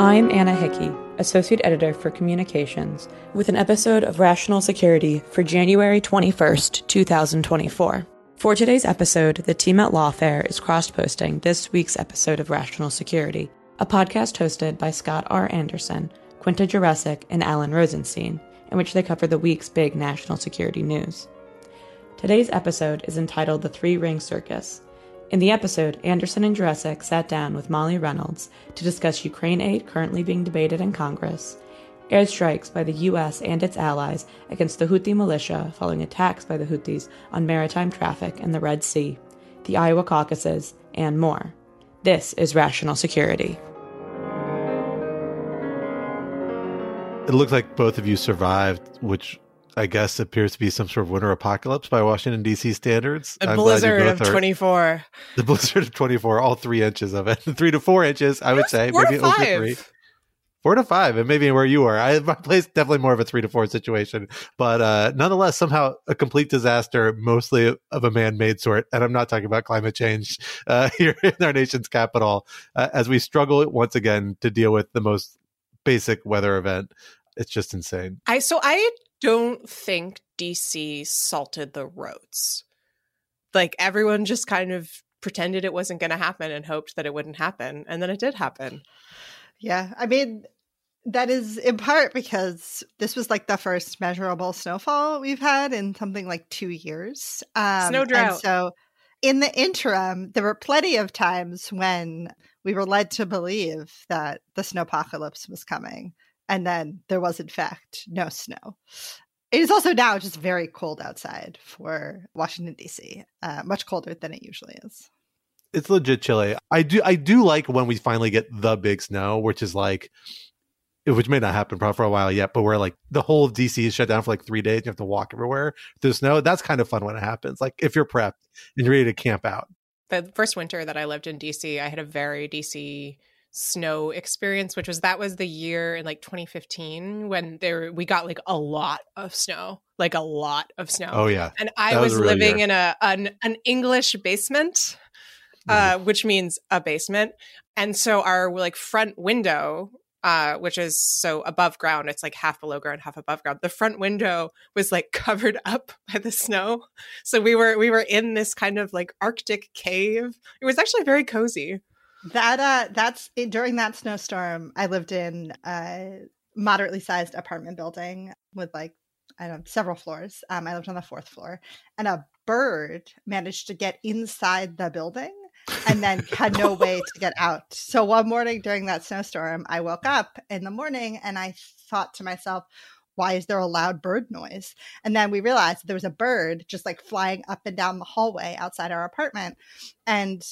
I'm Anna Hickey, Associate Editor for Communications, with an episode of Rational Security for January 21st, 2024. For today's episode, the team at Lawfare is cross posting this week's episode of Rational Security, a podcast hosted by Scott R. Anderson, Quinta Jurecic, and Alan Rozenshtein, in which they cover the week's big national security news. Today's episode is entitled The Three Ring Circus in the episode, Anderson and Jurecic sat down with Molly Reynolds to discuss Ukraine aid currently being debated in Congress, airstrikes by the U.S. and its allies against the Houthi militia following attacks by the Houthis on maritime traffic in the Red Sea, the Iowa caucuses, and more. This is Rational Security. It looks like both of you survived, which I guess appears to be some sort of winter apocalypse by Washington D.C. standards. A I'm blizzard of twenty four. The blizzard of twenty four, all three inches of it, three to four inches, I would say, maybe over three. Four to five, and maybe where you are. I my place definitely more of a three to four situation, but uh, nonetheless, somehow a complete disaster, mostly of a man-made sort. And I'm not talking about climate change uh, here in our nation's capital, uh, as we struggle once again to deal with the most basic weather event. It's just insane. I so I don't think DC salted the roads. Like everyone just kind of pretended it wasn't going to happen and hoped that it wouldn't happen. And then it did happen. Yeah. I mean, that is in part because this was like the first measurable snowfall we've had in something like two years. Um, Snow drought. so in the interim, there were plenty of times when we were led to believe that the snowpocalypse was coming and then there was in fact no snow. It is also now just very cold outside for Washington D.C. Uh, much colder than it usually is. It's legit chilly. I do I do like when we finally get the big snow, which is like which may not happen probably for a while yet, but where like the whole of DC is shut down for like three days, you have to walk everywhere through snow. That's kind of fun when it happens. Like if you're prepped and you're ready to camp out. The first winter that I lived in DC, I had a very DC snow experience, which was that was the year in like 2015 when there we got like a lot of snow, like a lot of snow. Oh yeah, and I was, was living year. in a an, an English basement, uh, mm-hmm. which means a basement, and so our like front window. Uh, which is so above ground, it's like half below ground, half above ground. The front window was like covered up by the snow, so we were we were in this kind of like Arctic cave. It was actually very cozy. That uh that's during that snowstorm I lived in a moderately sized apartment building with like I don't know several floors. Um I lived on the fourth floor and a bird managed to get inside the building and then had no way to get out. So one morning during that snowstorm, I woke up in the morning and I thought to myself, why is there a loud bird noise? And then we realized there was a bird just like flying up and down the hallway outside our apartment. And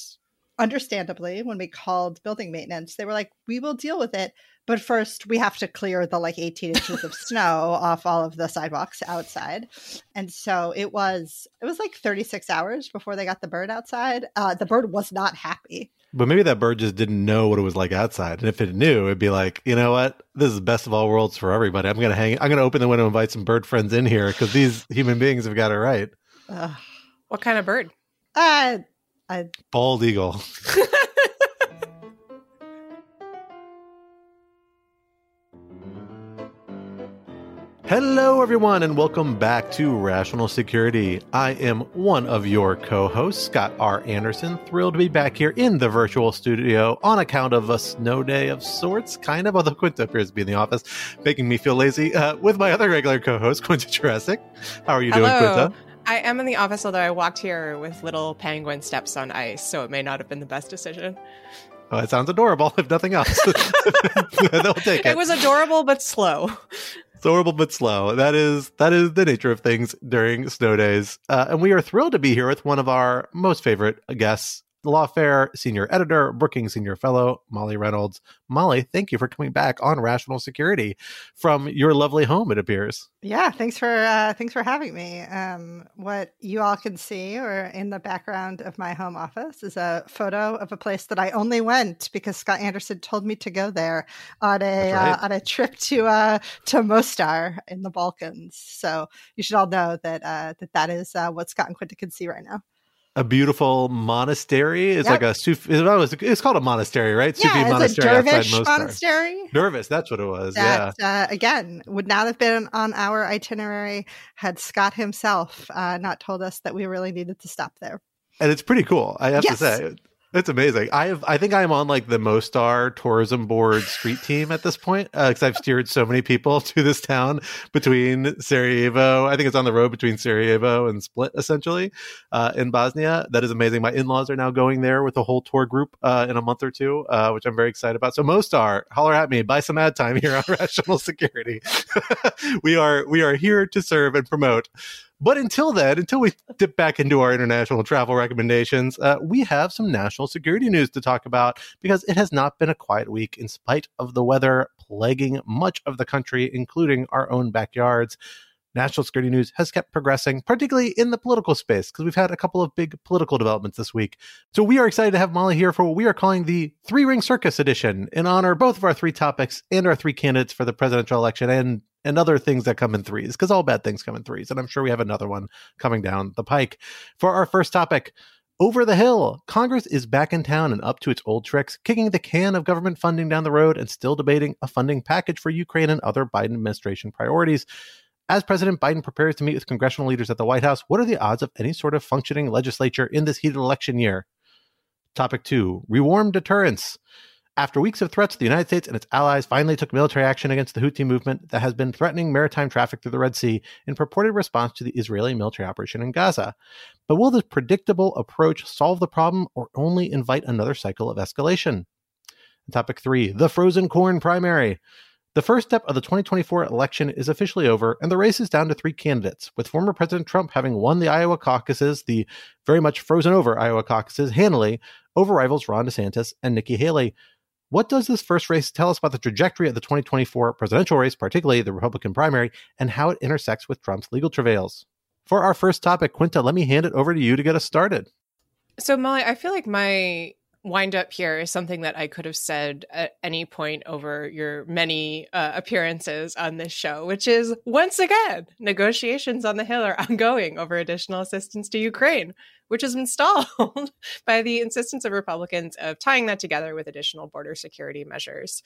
understandably, when we called building maintenance, they were like, we will deal with it. But first, we have to clear the like 18 inches of snow off all of the sidewalks outside. And so it was, it was like 36 hours before they got the bird outside. Uh, the bird was not happy. But maybe that bird just didn't know what it was like outside. And if it knew, it'd be like, you know what? This is the best of all worlds for everybody. I'm going to hang, I'm going to open the window and invite some bird friends in here because these human beings have got it right. Uh, what kind of bird? Uh, I bald eagle. Hello, everyone, and welcome back to Rational Security. I am one of your co hosts, Scott R. Anderson. Thrilled to be back here in the virtual studio on account of a snow day of sorts, kind of, although Quinta appears to be in the office, making me feel lazy, uh, with my other regular co host, Quinta Jurecic. How are you Hello. doing, Quinta? I am in the office, although I walked here with little penguin steps on ice, so it may not have been the best decision. Oh, it sounds adorable, if nothing else. They'll take it. It was adorable but slow. It's horrible but slow. That is that is the nature of things during snow days, uh, and we are thrilled to be here with one of our most favorite guests, Lawfare senior editor, Brookings senior fellow, Molly Reynolds. Molly, thank you for coming back on Rational Security from your lovely home. It appears. Yeah, thanks for uh, thanks for having me. Um, what you all can see, or in the background of my home office, is a photo of a place that I only went because Scott Anderson told me to go there on a right. uh, on a trip to uh, to Mostar in the Balkans. So you should all know that uh, that that is uh, what Scott and Quinta can see right now. A beautiful monastery. It's Yep. like a Sufi. It's, it's called a monastery, right? Sufi yeah, it's a monastery outside dervish monastery. Nervous. That's what it was. yeah. uh, again would not have been on our itinerary had Scott himself uh, not told us that we really needed to stop there. and it's pretty cool. I have Yes. to say, it's amazing. I have, I think I'm on like the Mostar Tourism Board street team at this point because I've steered so many people to this town between Sarajevo. I think it's on the road between Sarajevo and Split, essentially, uh, in Bosnia. That is amazing. My in-laws are now going there with a whole tour group uh, in a month or two, uh, which I'm very excited about. So Mostar, holler at me, buy some ad time here on Rational Security. we are we are here to serve and promote. But until then, until we dip back into our international travel recommendations, uh, we have some national security news to talk about because it has not been a quiet week in spite of the weather plaguing much of the country, including our own backyards. National security news has kept progressing, particularly in the political space, because we've had a couple of big political developments this week. So we are excited to have Molly here for what we are calling the Three Ring Circus edition in honor of both of our three topics and our three candidates for the presidential election and and other things that come in threes, because all bad things come in threes. And I'm sure we have another one coming down the pike. For our first topic, over the hill, Congress is back in town and up to its old tricks, kicking the can of government funding down the road and still debating a funding package for Ukraine and other Biden administration priorities. As President Biden prepares to meet with congressional leaders at the White House, what are the odds of any sort of functioning legislature in this heated election year? Topic two Rewarm deterrence. After weeks of threats, the United States and its allies finally took military action against the Houthi movement that has been threatening maritime traffic through the Red Sea in purported response to the Israeli military operation in Gaza. But will this predictable approach solve the problem or only invite another cycle of escalation? Topic three The frozen corn primary. The first step of the 2024 election is officially over, and the race is down to three candidates, with former President Trump having won the Iowa caucuses, the very much frozen over Iowa caucuses, handily, over rivals Ron DeSantis and Nikki Haley. What does this first race tell us about the trajectory of the 2024 presidential race, particularly the Republican primary, and how it intersects with Trump's legal travails? For our first topic, Quinta, let me hand it over to you to get us started. So, Molly, I feel like my wind up here is something that I could have said at any point over your many uh, appearances on this show, which is once again, negotiations on the Hill are ongoing over additional assistance to Ukraine, which has been stalled by the insistence of Republicans of tying that together with additional border security measures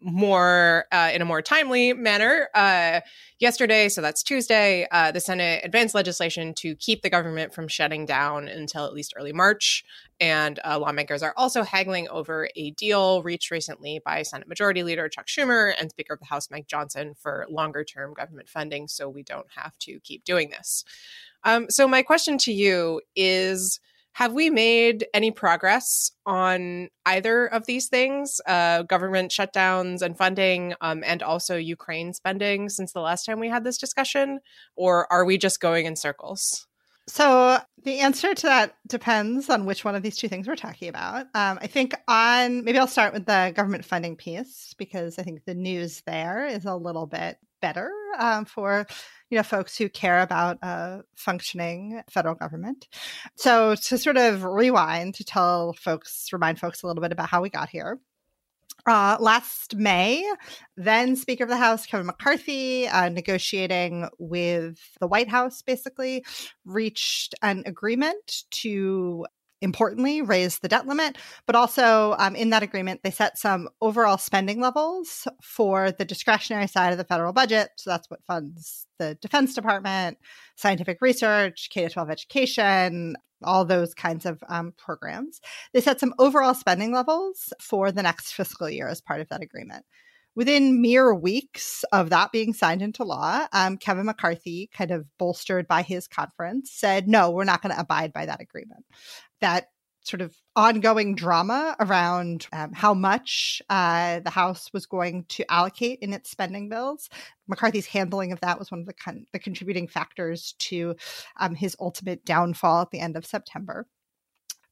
more uh, in a more timely manner. Uh, yesterday, so that's Tuesday, uh, the Senate advanced legislation to keep the government from shutting down until at least early March. And uh, lawmakers are also haggling over a deal reached recently by Senate Majority Leader Chuck Schumer and Speaker of the House Mike Johnson for longer term government funding so we don't have to keep doing this. Um, so, my question to you is have we made any progress on either of these things, uh, government shutdowns and funding, um, and also Ukraine spending since the last time we had this discussion? Or are we just going in circles? So the answer to that depends on which one of these two things we're talking about. Um, I think on maybe I'll start with the government funding piece because I think the news there is a little bit better um, for you know folks who care about a functioning federal government. So to sort of rewind to tell folks, remind folks a little bit about how we got here. Uh, last May, then Speaker of the House Kevin McCarthy, uh, negotiating with the White House, basically reached an agreement to importantly raise the debt limit, but also um, in that agreement, they set some overall spending levels for the discretionary side of the federal budget. So that's what funds the Defense Department, scientific research, K 12 education, all those kinds of um, programs. They set some overall spending levels for the next fiscal year as part of that agreement. Within mere weeks of that being signed into law, um, Kevin McCarthy, kind of bolstered by his conference, said, no, we're not going to abide by that agreement. That sort of ongoing drama around um, how much uh, the House was going to allocate in its spending bills. McCarthy's handling of that was one of the, con- the contributing factors to um, his ultimate downfall at the end of September.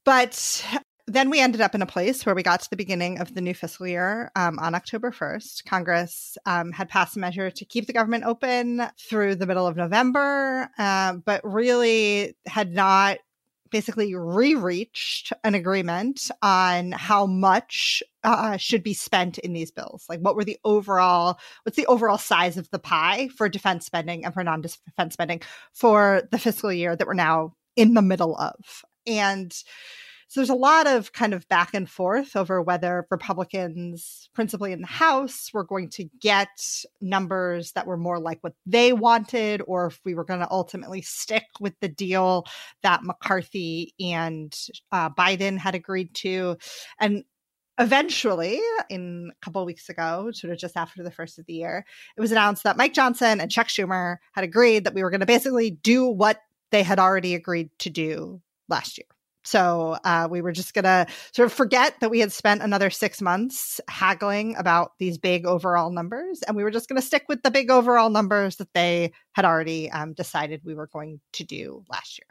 But then we ended up in a place where we got to the beginning of the new fiscal year um, on October 1st. Congress um, had passed a measure to keep the government open through the middle of November, uh, but really had not basically re-reached an agreement on how much uh, should be spent in these bills. Like what were the overall what's the overall size of the pie for defense spending and for non-defense spending for the fiscal year that we're now in the middle of? And so there's a lot of kind of back and forth over whether Republicans, principally in the House, were going to get numbers that were more like what they wanted, or if we were going to ultimately stick with the deal that McCarthy and uh, Biden had agreed to. And eventually, in a couple weeks ago, sort of just after the first of the year, it was announced that Mike Johnson and Chuck Schumer had agreed that we were going to basically do what they had already agreed to do last year. So uh, we were just going to sort of forget that we had spent another six months haggling about these big overall numbers. And we were just going to stick with the big overall numbers that they had already um, decided we were going to do last year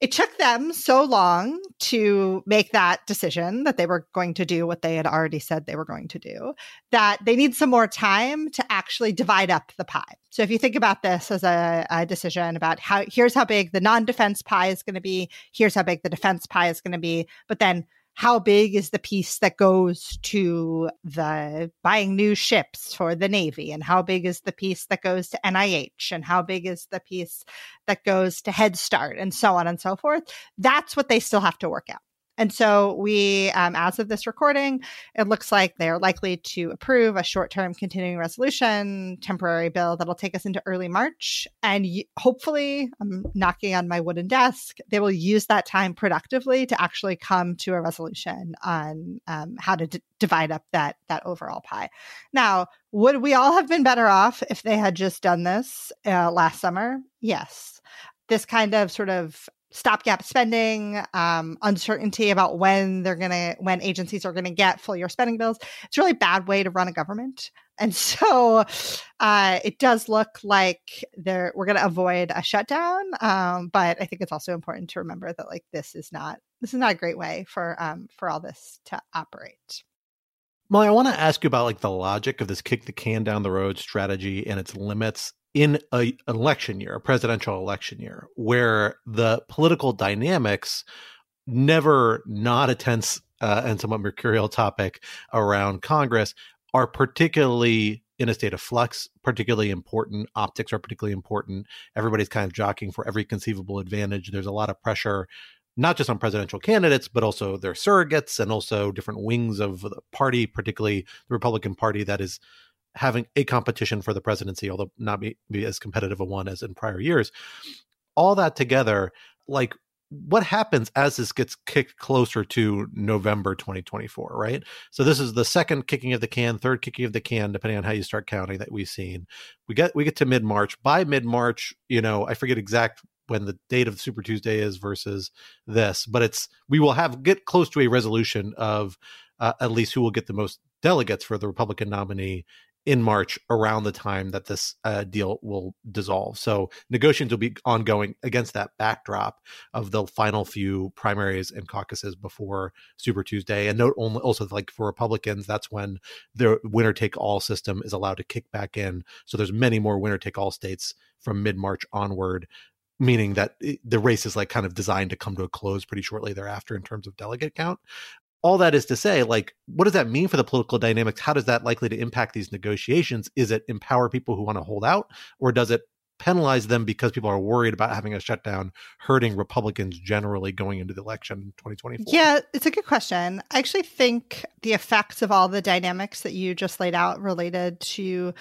it took them so long to make that decision that they were going to do what they had already said they were going to do that they need some more time to actually divide up the pie. So if you think about this as a, a decision about how here's how big the non-defense pie is going to be, here's how big the defense pie is going to be, but then how big is the piece that goes to the buying new ships for the Navy? And how big is the piece that goes to NIH? And how big is the piece that goes to Head Start? And so on and so forth. That's what they still have to work out. And so we, um, as of this recording, it looks like they're likely to approve a short-term continuing resolution temporary bill that'll take us into early March. And y- hopefully, I'm knocking on my wooden desk, they will use that time productively to actually come to a resolution on um, how to d- divide up that that overall pie. Now, would we all have been better off if they had just done this uh, last summer? Yes this kind of sort of stopgap spending, um, uncertainty about when they're going to, when agencies are going to get full year spending bills. It's really bad way to run a government. And so uh, it does look like there we're going to avoid a shutdown. Um, but I think it's also important to remember that like this is not this is not a great way for um, for all this to operate. Molly, I want to ask you about like the logic of this kick the can down the road strategy and its limits in a, election year, a presidential election year, where the political dynamics never not a tense uh, and somewhat mercurial topic around Congress are particularly in a state of flux, particularly important. Optics are particularly important. Everybody's kind of jockeying for every conceivable advantage. There's a lot of pressure, not just on presidential candidates, but also their surrogates and also different wings of the party, particularly the Republican Party that is having a competition for the presidency, although not be, be as competitive a one as in prior years. All that together, like what happens as this gets kicked closer to November 2024, right? So this is the second kicking of the can, third kicking of the can, depending on how you start counting that we've seen. We get we get to mid March. By mid March, you know, I forget exact when the date of Super Tuesday is versus this, but it's we will have get close to a resolution of uh, at least who will get the most delegates for the Republican nominee in March around the time that this uh, deal will dissolve. So negotiations will be ongoing against that backdrop of the final few primaries and caucuses before Super Tuesday. And note only also like for Republicans, that's when the winner take all system is allowed to kick back in. So there's many more winner take all states from mid March onward meaning that the race is like kind of designed to come to a close pretty shortly thereafter in terms of delegate count all that is to say, like, what does that mean for the political dynamics? How does that likely to impact these negotiations? Is it empower people who want to hold out, or does it penalize them because people are worried about having a shutdown hurting Republicans generally going into the election in 2024? Yeah, it's a good question. I actually think the effects of all the dynamics that you just laid out related to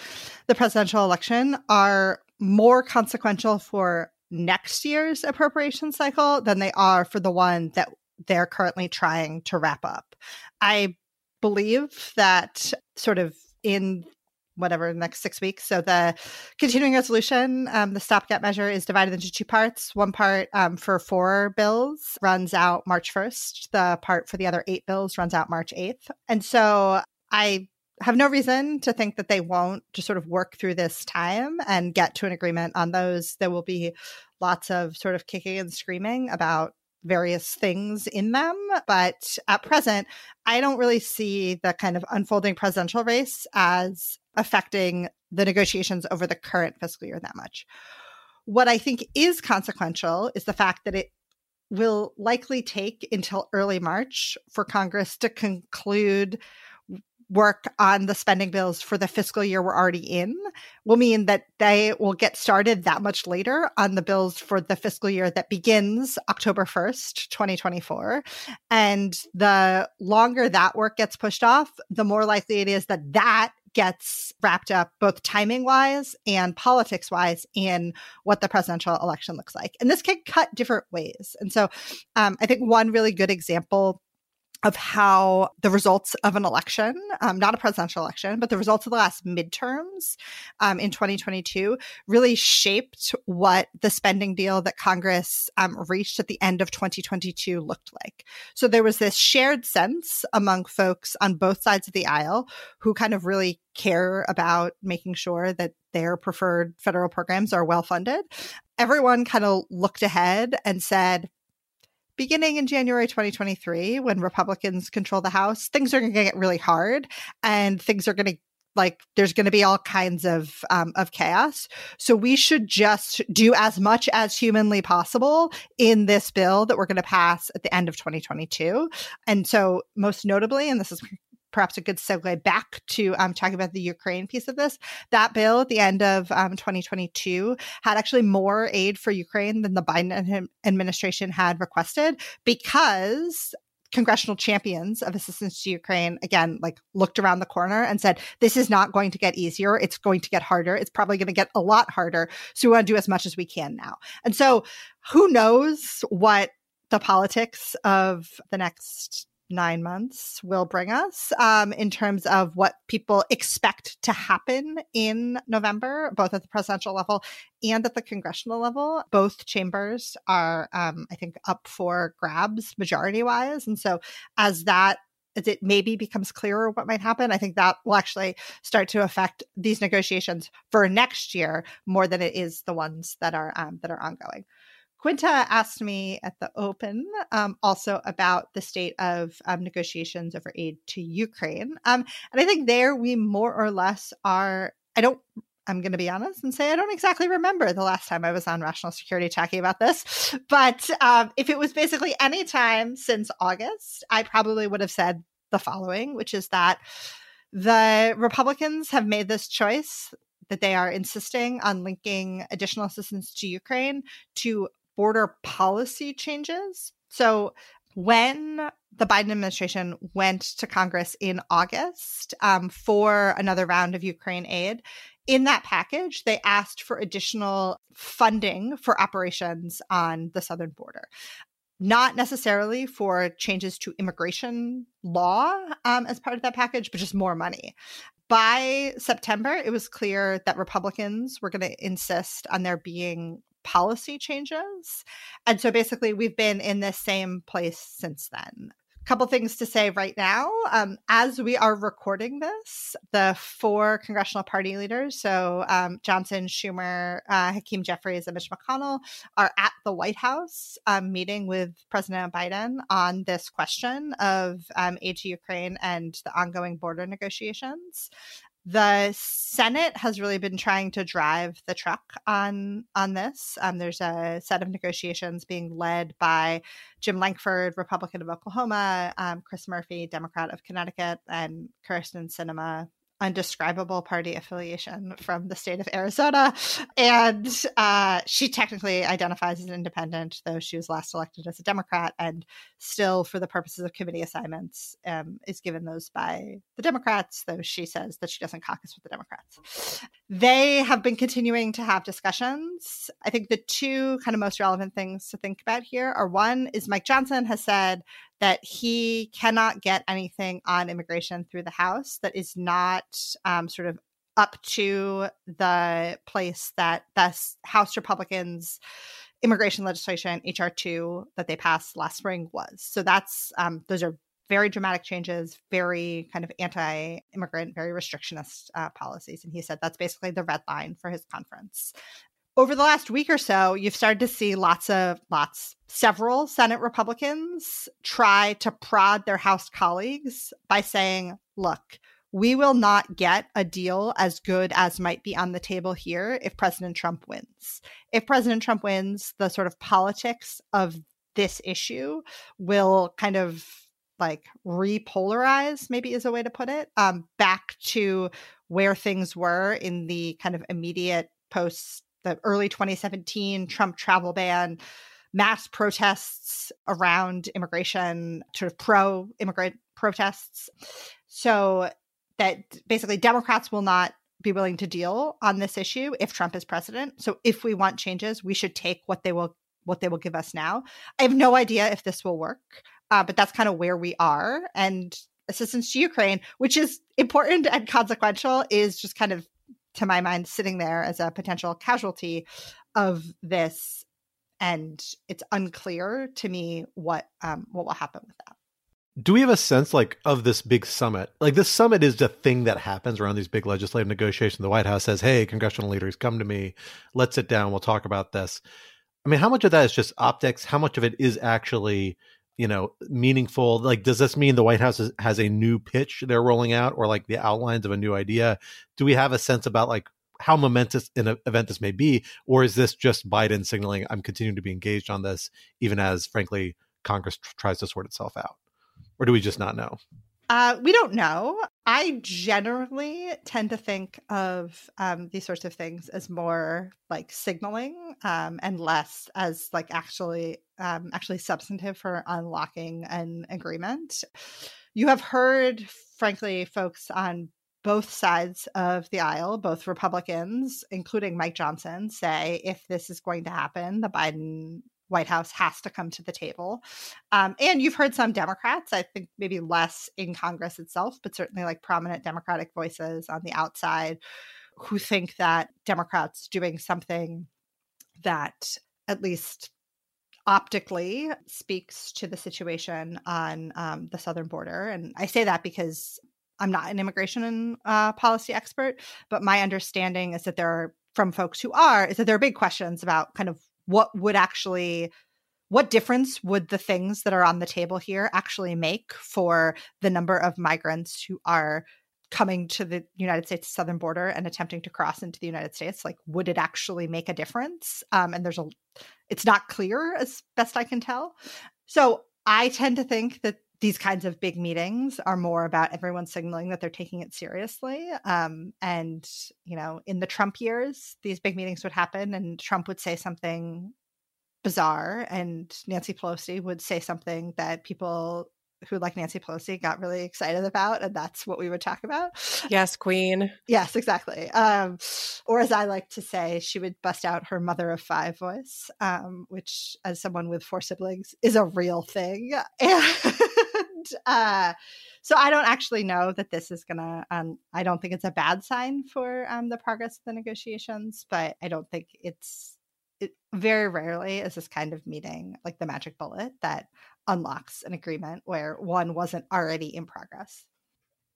the presidential election are more consequential for next year's appropriation cycle than they are for the one that they're currently trying to wrap up. I believe that sort of in whatever the next six weeks. So the continuing resolution, um, the stopgap measure is divided into two parts. One part um, for four bills runs out March 1st. The part for the other eight bills runs out March 8th. And so I have no reason to think that they won't just sort of work through this time and get to an agreement on those. There will be lots of sort of kicking and screaming about various things in them. But at present, I don't really see the kind of unfolding presidential race as affecting the negotiations over the current fiscal year that much. What I think is consequential is the fact that it will likely take until early March for Congress to conclude work on the spending bills for the fiscal year we're already in will mean that they will get started that much later on the bills for the fiscal year that begins October 1st, 2024. And the longer that work gets pushed off, the more likely it is that that gets wrapped up both timing wise and politics wise in what the presidential election looks like. And this can cut different ways. And so um, I think one really good example of how the results of an election, um, not a presidential election, but the results of the last midterms um, in 2022 really shaped what the spending deal that Congress um, reached at the end of 2022 looked like. So there was this shared sense among folks on both sides of the aisle who kind of really care about making sure that their preferred federal programs are well funded. Everyone kind of looked ahead and said, beginning in January 2023, when Republicans control the House, things are going to get really hard and things are going to like there's going to be all kinds of um, of chaos. So we should just do as much as humanly possible in this bill that we're going to pass at the end of 2022. And so most notably, and this is perhaps a good segue back to um, talking about the Ukraine piece of this. That bill at the end of um, 2022 had actually more aid for Ukraine than the Biden administration had requested because congressional champions of assistance to Ukraine again like looked around the corner and said this is not going to get easier. It's going to get harder. It's probably going to get a lot harder. So we want to do as much as we can now. And so who knows what the politics of the next nine months will bring us um, in terms of what people expect to happen in November, both at the presidential level and at the congressional level. Both chambers are, um, I think, up for grabs majority wise. And so as that as it maybe becomes clearer what might happen, I think that will actually start to affect these negotiations for next year more than it is the ones that are um, that are ongoing. Quinta asked me at the open um, also about the state of um, negotiations over aid to Ukraine. Um, and I think there we more or less are, I don't, I'm going to be honest and say I don't exactly remember the last time I was on Rational Security talking about this. But um, if it was basically any time since August, I probably would have said the following, which is that the Republicans have made this choice that they are insisting on linking additional assistance to Ukraine to border policy changes. So when the Biden administration went to Congress in August um, for another round of Ukraine aid, in that package, they asked for additional funding for operations on the southern border. Not necessarily for changes to immigration law um, as part of that package, but just more money by September, it was clear that Republicans were going to insist on there being policy changes. And so basically, we've been in this same place since then couple things to say right now. Um, as we are recording this, the four congressional party leaders, so um, Johnson, Schumer, uh, Hakeem Jeffries, and Mitch McConnell, are at the White House um, meeting with President Biden on this question of um, aid to Ukraine and the ongoing border negotiations the Senate has really been trying to drive the truck on on this. Um, there's a set of negotiations being led by Jim Lankford, Republican of Oklahoma, um, Chris Murphy, Democrat of Connecticut, and Kyrsten Sinema, undescribable party affiliation from the state of Arizona. And uh, she technically identifies as independent, though she was last elected as a Democrat and still, for the purposes of committee assignments, um, is given those by the Democrats, though she says that she doesn't caucus with the Democrats. They have been continuing to have discussions. I think the two kind of most relevant things to think about here are one is Mike Johnson has said that he cannot get anything on immigration through the House that is not um, sort of up to the place that the House Republicans immigration legislation HR2 that they passed last spring was. So that's um, those are very dramatic changes, very kind of anti-immigrant, very restrictionist uh, policies, and he said that's basically the red line for his conference over the last week or so, you've started to see lots of lots, several Senate Republicans try to prod their House colleagues by saying, look, we will not get a deal as good as might be on the table here if President Trump wins. If President Trump wins, the sort of politics of this issue will kind of like repolarize, maybe is a way to put it, um, back to where things were in the kind of immediate post the early 2017 Trump travel ban, mass protests around immigration, sort of pro immigrant protests. So that basically Democrats will not be willing to deal on this issue if Trump is president. So if we want changes, we should take what they will what they will give us now. I have no idea if this will work, uh, but that's kind of where we are. And assistance to Ukraine, which is important and consequential, is just kind of to my mind, sitting there as a potential casualty of this. And it's unclear to me what um, what will happen with that. Do we have a sense like of this big summit? Like this summit is the thing that happens around these big legislative negotiations. The White House says, "Hey, congressional leaders, come to me. Let's sit down. We'll talk about this." I mean, how much of that is just optics? How much of it is actually you know meaningful like does this mean the white house is, has a new pitch they're rolling out or like the outlines of a new idea? Do we have a sense about like how momentous an event this may be? Or is this just biden signaling i'm continuing to be engaged on this even as frankly congress tr- tries to sort itself out? Or do we just not know? Uh, we don't know. I generally tend to think of um, these sorts of things as more like signaling um, and less as like actually um, actually substantive for unlocking an agreement. You have heard, frankly, folks on both sides of the aisle, both Republicans, including Mike Johnson, say if this is going to happen, the Biden White House has to come to the table. Um, and you've heard some Democrats, I think maybe less in Congress itself, but certainly like prominent Democratic voices on the outside who think that Democrats doing something that at least optically speaks to the situation on um, the southern border. And I say that because I'm not an immigration uh, policy expert, but my understanding is that there are from folks who are is that there are big questions about kind of what would actually what difference would the things that are on the table here actually make for the number of migrants who are coming to the United States southern border and attempting to cross into the United States? Like, would it actually make a difference? Um, and there's a, it's not clear as best I can tell. So I tend to think that these kinds of big meetings are more about everyone signaling that they're taking it seriously. Um, and, you know, in the Trump years, these big meetings would happen and Trump would say something bizarre and Nancy Pelosi would say something that people who like Nancy Pelosi got really excited about, and that's what we would talk about. Yes, Queen. Yes, exactly. Um, or as I like to say, she would bust out her mother of five voice, um, which, as someone with four siblings, is a real thing. And uh, so I don't actually know that this is gonna. Um, I don't think it's a bad sign for um, the progress of the negotiations, but I don't think it's. It very rarely is this kind of meeting like the magic bullet that unlocks an agreement where one wasn't already in progress.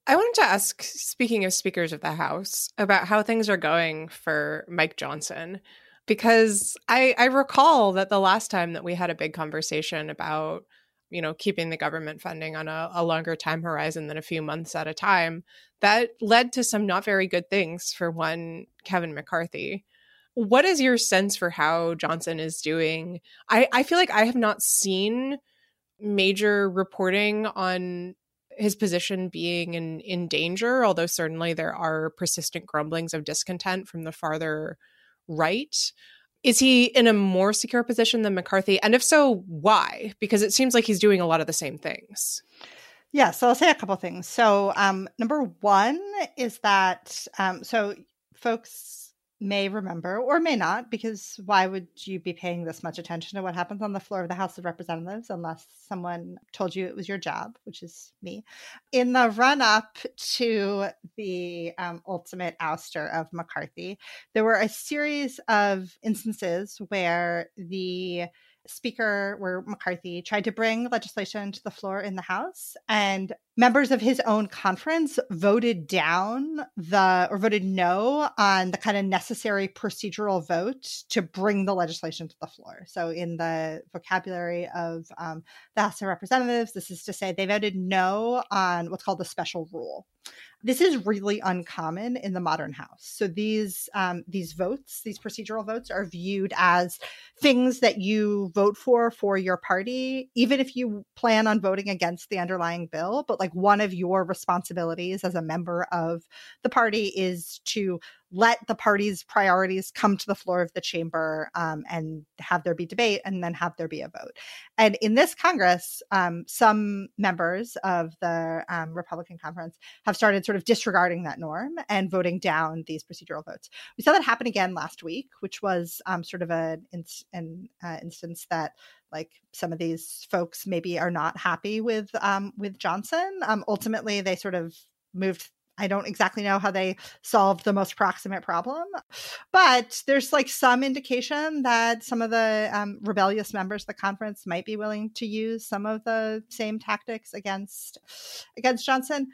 I wanted to ask, speaking of speakers of the House, about how things are going for Mike Johnson. Because I, I recall that the last time that we had a big conversation about, you know, keeping the government funding on a, a longer time horizon than a few months at a time, that led to some not very good things for one Kevin McCarthy. What is your sense for how Johnson is doing? I, I feel like I have not seen major reporting on his position being in in danger, although certainly there are persistent grumblings of discontent from the farther right. Is he in a more secure position than McCarthy? And if so, why? Because it seems like he's doing a lot of the same things. Yeah, so I'll say a couple things. So, um, number one is that um, so folks may remember or may not, because why would you be paying this much attention to what happens on the floor of the House of Representatives unless someone told you it was your job, which is me? In the run up to the um, ultimate ouster of McCarthy, there were a series of instances where the Speaker, where McCarthy tried to bring legislation to the floor in the House, and members of his own conference voted down the or voted no on the kind of necessary procedural vote to bring the legislation to the floor. So, in the vocabulary of um, the House of Representatives, this is to say they voted no on what's called the special rule this is really uncommon in the modern house so these um, these votes these procedural votes are viewed as things that you vote for for your party even if you plan on voting against the underlying bill but like one of your responsibilities as a member of the party is to let the party's priorities come to the floor of the chamber um, and have there be debate and then have there be a vote. And in this Congress, um, some members of the um, Republican conference have started sort of disregarding that norm and voting down these procedural votes. We saw that happen again last week, which was um, sort of a, an uh, instance that like some of these folks maybe are not happy with um, with Johnson. Um, ultimately, they sort of moved I don't exactly know how they solved the most proximate problem, but there's like some indication that some of the um, rebellious members of the conference might be willing to use some of the same tactics against against Johnson.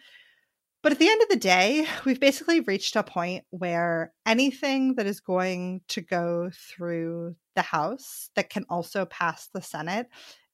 But at the end of the day, we've basically reached a point where anything that is going to go through the House that can also pass the Senate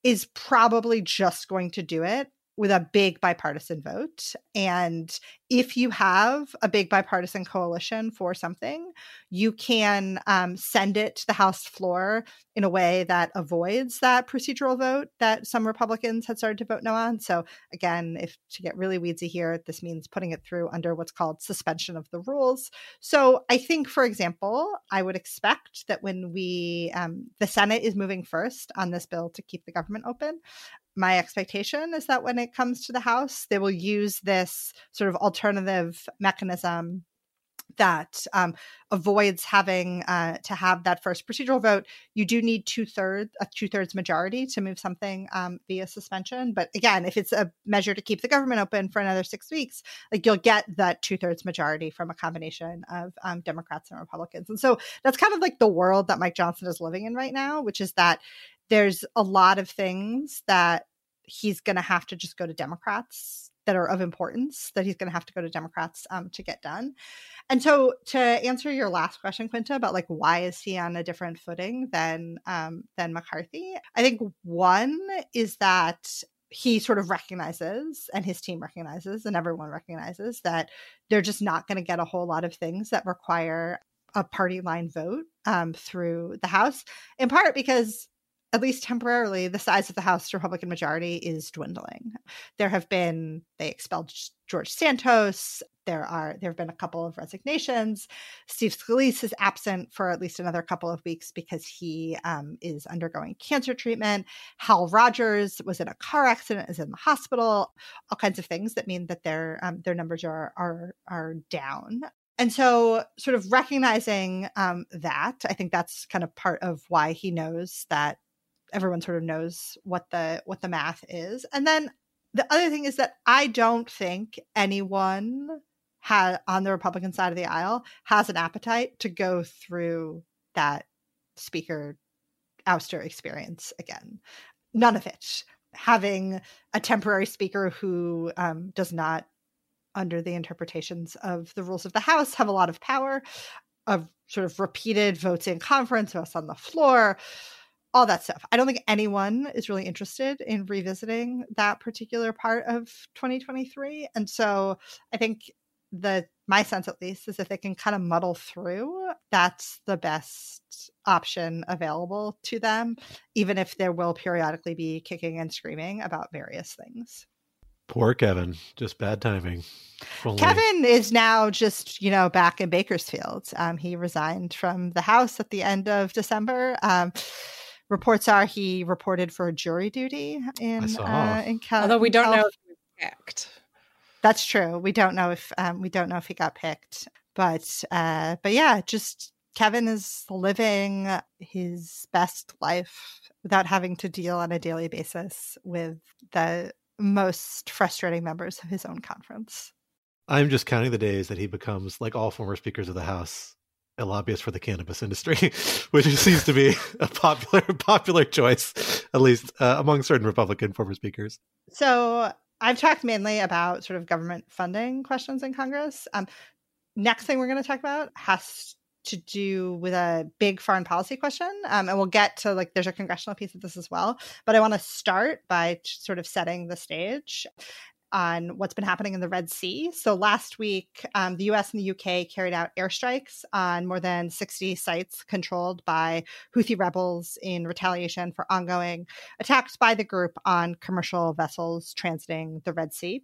is probably just going to do it with a big bipartisan vote. And if you have a big bipartisan coalition for something, you can um, send it to the House floor in a way that avoids that procedural vote that some Republicans had started to vote no on. So, again, if to get really weedsy here, this means putting it through under what's called suspension of the rules. So, I think, for example, I would expect that when we, um, the Senate is moving first on this bill to keep the government open, my expectation is that when it comes to the House, they will use this sort of alternative mechanism that um, avoids having uh, to have that first procedural vote. You do need two thirds a two thirds majority to move something um, via suspension. But again, if it's a measure to keep the government open for another six weeks, like you'll get that two thirds majority from a combination of um, Democrats and Republicans. And so that's kind of like the world that Mike Johnson is living in right now, which is that there's a lot of things that he's going to have to just go to Democrats that are of importance that he's going to have to go to Democrats um, to get done. And so, to answer your last question, Quinta, about like why is he on a different footing than um, than McCarthy? I think one is that he sort of recognizes, and his team recognizes, and everyone recognizes that they're just not going to get a whole lot of things that require a party line vote um, through the House. In part because at least temporarily, the size of the House Republican majority is dwindling. There have been they expelled George Santos. There are there have been a couple of resignations. Steve Scalise is absent for at least another couple of weeks because he um, is undergoing cancer treatment. Hal Rogers was in a car accident, is in the hospital. All kinds of things that mean that their um, their numbers are are are down. And so, sort of recognizing um, that, I think that's kind of part of why he knows that everyone sort of knows what the what the math is. And then the other thing is that I don't think anyone had on the Republican side of the aisle has an appetite to go through that speaker ouster experience again. None of it. Having a temporary speaker who um, does not, under the interpretations of the rules of the House, have a lot of power, of sort of repeated votes in conference, votes on the floor, all that stuff. I don't think anyone is really interested in revisiting that particular part of 2023. And so I think the my sense at least is if they can kind of muddle through, that's the best option available to them, even if there will periodically be kicking and screaming about various things. Poor Kevin, just bad timing. Only... Kevin is now just, you know, back in Bakersfield. Um, he resigned from the House at the end of December. Um, reports are he reported for jury duty in uh, in Cal- Although we don't Cal- know if he was picked. That's true. We don't know if um, we don't know if he got picked, but uh, but yeah, just Kevin is living his best life without having to deal on a daily basis with the most frustrating members of his own conference. I'm just counting the days that he becomes, like all former speakers of the House, a lobbyist for the cannabis industry, which seems to be a popular popular choice, at least uh, among certain Republican former speakers. So I've talked mainly about sort of government funding questions in Congress. Um, next thing we're going to talk about has to do with a big foreign policy question um, and we'll get to like there's a congressional piece of this as well but i want to start by sort of setting the stage on what's been happening in the Red Sea. So last week, um, the US and the UK carried out airstrikes on more than 60 sites controlled by Houthi rebels in retaliation for ongoing attacks by the group on commercial vessels transiting the Red Sea.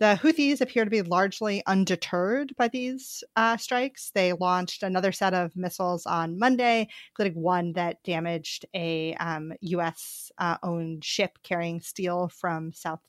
The Houthis appear to be largely undeterred by these uh, strikes. They launched another set of missiles on Monday, including one that damaged a um, U.S. Uh, owned ship carrying steel from South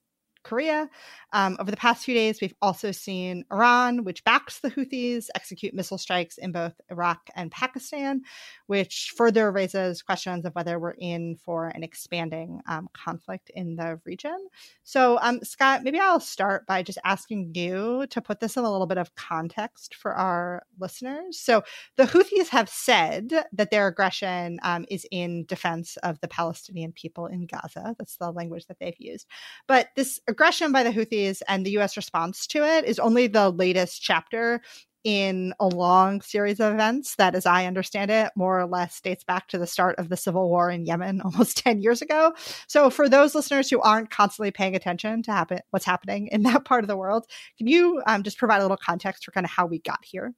Korea. Um, over the past few days, we've also seen Iran, which backs the Houthis, execute missile strikes in both Iraq and Pakistan, which further raises questions of whether we're in for an expanding um, conflict in the region. So, um, Scott, maybe I'll start by just asking you to put this in a little bit of context for our listeners. So, the Houthis have said that their aggression um, is in defense of the Palestinian people in Gaza. That's the language that they've used. But this aggression by the Houthis and the US response to it is only the latest chapter in a long series of events that, as I understand it, more or less dates back to the start of the civil war in Yemen almost 10 years ago. So, for those listeners who aren't constantly paying attention to happen, what's happening in that part of the world, can you um, just provide a little context for kind of how we got here?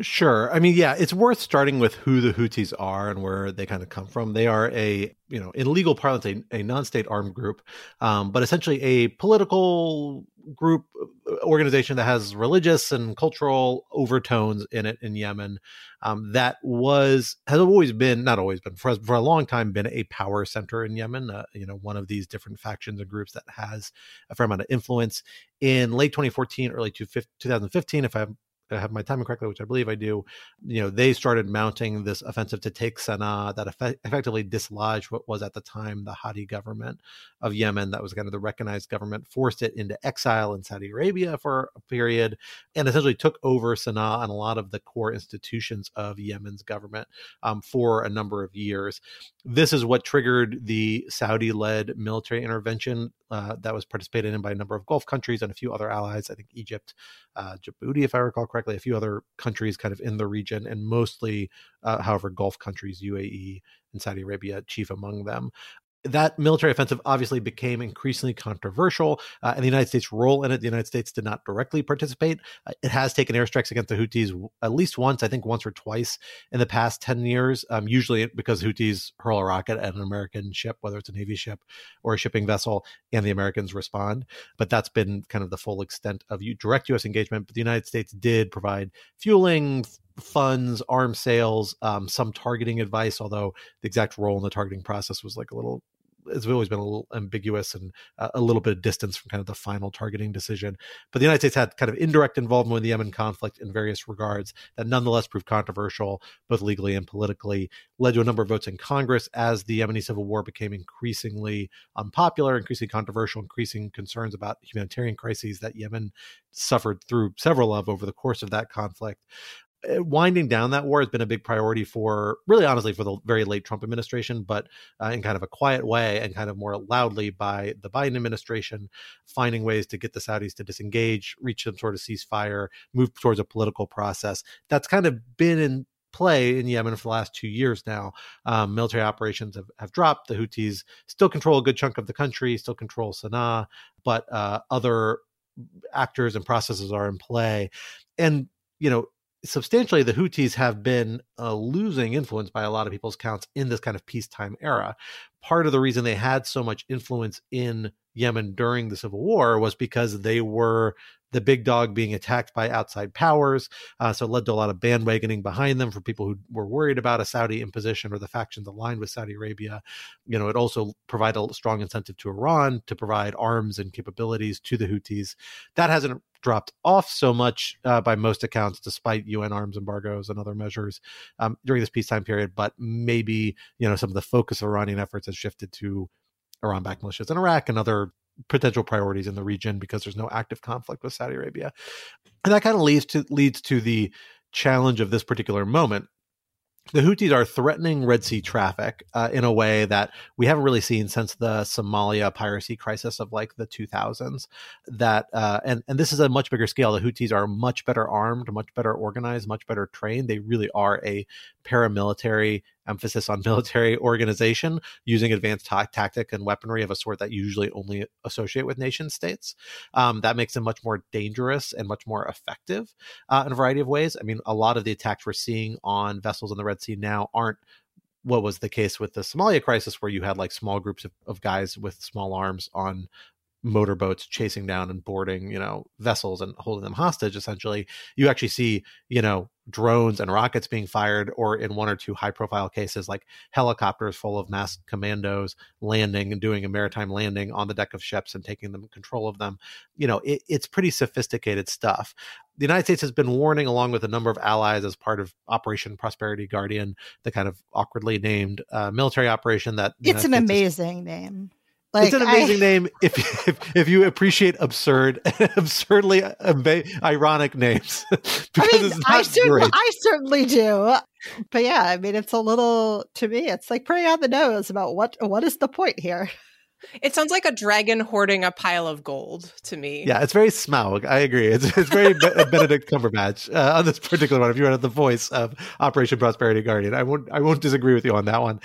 Sure. I mean, yeah, it's worth starting with who the Houthis are and where they kind of come from. They are a, you know, in legal parlance, a, a non-state armed group, um, but essentially a political group uh, organization that has religious and cultural overtones in it in Yemen. Um, that was has always been not always been for for a long time been a power center in Yemen. Uh, you know, one of these different factions and groups that has a fair amount of influence. In late 2014, early 2015, if I'm have my timing correctly, which I believe I do, you know, they started mounting this offensive to take Sana'a that effect- effectively dislodged what was at the time the Hadi government of Yemen. That was kind of the recognized government, forced it into exile in Saudi Arabia for a period, and essentially took over Sana'a and a lot of the core institutions of Yemen's government um, for a number of years. This is what triggered the Saudi led military intervention uh, that was participated in by a number of Gulf countries and a few other allies. I think Egypt, uh, Djibouti, if I recall correctly, a few other countries kind of in the region, and mostly, uh, however, Gulf countries, UAE and Saudi Arabia, chief among them that military offensive obviously became increasingly controversial, uh, and the United States' role in it. The United States did not directly participate. Uh, it has taken airstrikes against the Houthis at least once, I think once or twice in the past 10 years, um, usually because Houthis hurl a rocket at an American ship, whether it's a Navy ship or a shipping vessel, and the Americans respond. But that's been kind of the full extent of direct U.S. engagement. But the United States did provide fueling, funds, arms sales, um, some targeting advice, although the exact role in the targeting process was like a little it's always been a little ambiguous and uh, a little bit of distance from kind of the final targeting decision. But the United States had kind of indirect involvement in the Yemen conflict in various regards that nonetheless proved controversial, both legally and politically, led to a number of votes in Congress as the Yemeni civil war became increasingly unpopular, increasingly controversial, increasing concerns about humanitarian crises that Yemen suffered through several of over the course of that conflict. Uh, winding down that war has been a big priority for really honestly for the very late Trump administration, but uh, in kind of a quiet way and kind of more loudly by the Biden administration, finding ways to get the Saudis to disengage, reach some sort of ceasefire, move towards a political process. That's kind of been in play in Yemen for the last two years now. Um, military operations have, have dropped. The Houthis still control a good chunk of the country, still control Sana'a, but uh, other actors and processes are in play. And, you know, substantially the Houthis have been uh, losing influence by a lot of people's counts in this kind of peacetime era. Part of the reason they had so much influence in Yemen during the civil war was because they were the big dog being attacked by outside powers. Uh, so it led to a lot of bandwagoning behind them for people who were worried about a Saudi imposition or the factions aligned with Saudi Arabia. You know, it also provided a strong incentive to Iran to provide arms and capabilities to the Houthis. That hasn't dropped off so much uh, by most accounts, despite UN arms embargoes and other measures um, during this peacetime period. But maybe you know some of the focus of Iranian efforts has shifted to Iran-backed militias in Iraq and other potential priorities in the region because there's no active conflict with Saudi Arabia. And that kind of leads to leads to the challenge of this particular moment. The Houthis are threatening Red Sea traffic uh, in a way that we haven't really seen since the Somalia piracy crisis of like the 2000s. That uh, and and this is a much bigger scale. The Houthis are much better armed, much better organized, much better trained. They really are a paramilitary emphasis on military organization using advanced ta- tactic and weaponry of a sort that usually only associate with nation states. Um, that makes them much more dangerous and much more effective uh, in a variety of ways. I mean, a lot of the attacks we're seeing on vessels in the Red Sea now aren't what was the case with the Somalia crisis, where you had like small groups of, of guys with small arms on motorboats chasing down and boarding, you know, vessels and holding them hostage. Essentially, you actually see, you know, drones and rockets being fired, or in one or two high profile cases, like helicopters full of masked commandos landing and doing a maritime landing on the deck of ships and taking them control of them. You know, it, it's pretty sophisticated stuff. The United States has been warning, along with a number of allies, as part of Operation Prosperity Guardian, the kind of awkwardly named uh, military operation that it's an amazing is, name. Like, it's an amazing I, name if, if if you appreciate absurd, absurdly ironic names. because I mean, it's not I certainly, great. I certainly do. But yeah, I mean, it's a little to me. It's like pretty on the nose about what what is the point here. It sounds like a dragon hoarding a pile of gold to me. Yeah, it's very Smaug. I agree. It's it's very Benedict Cumberbatch uh, on this particular one. If you are the voice of Operation Prosperity Guardian, I won't I won't disagree with you on that one.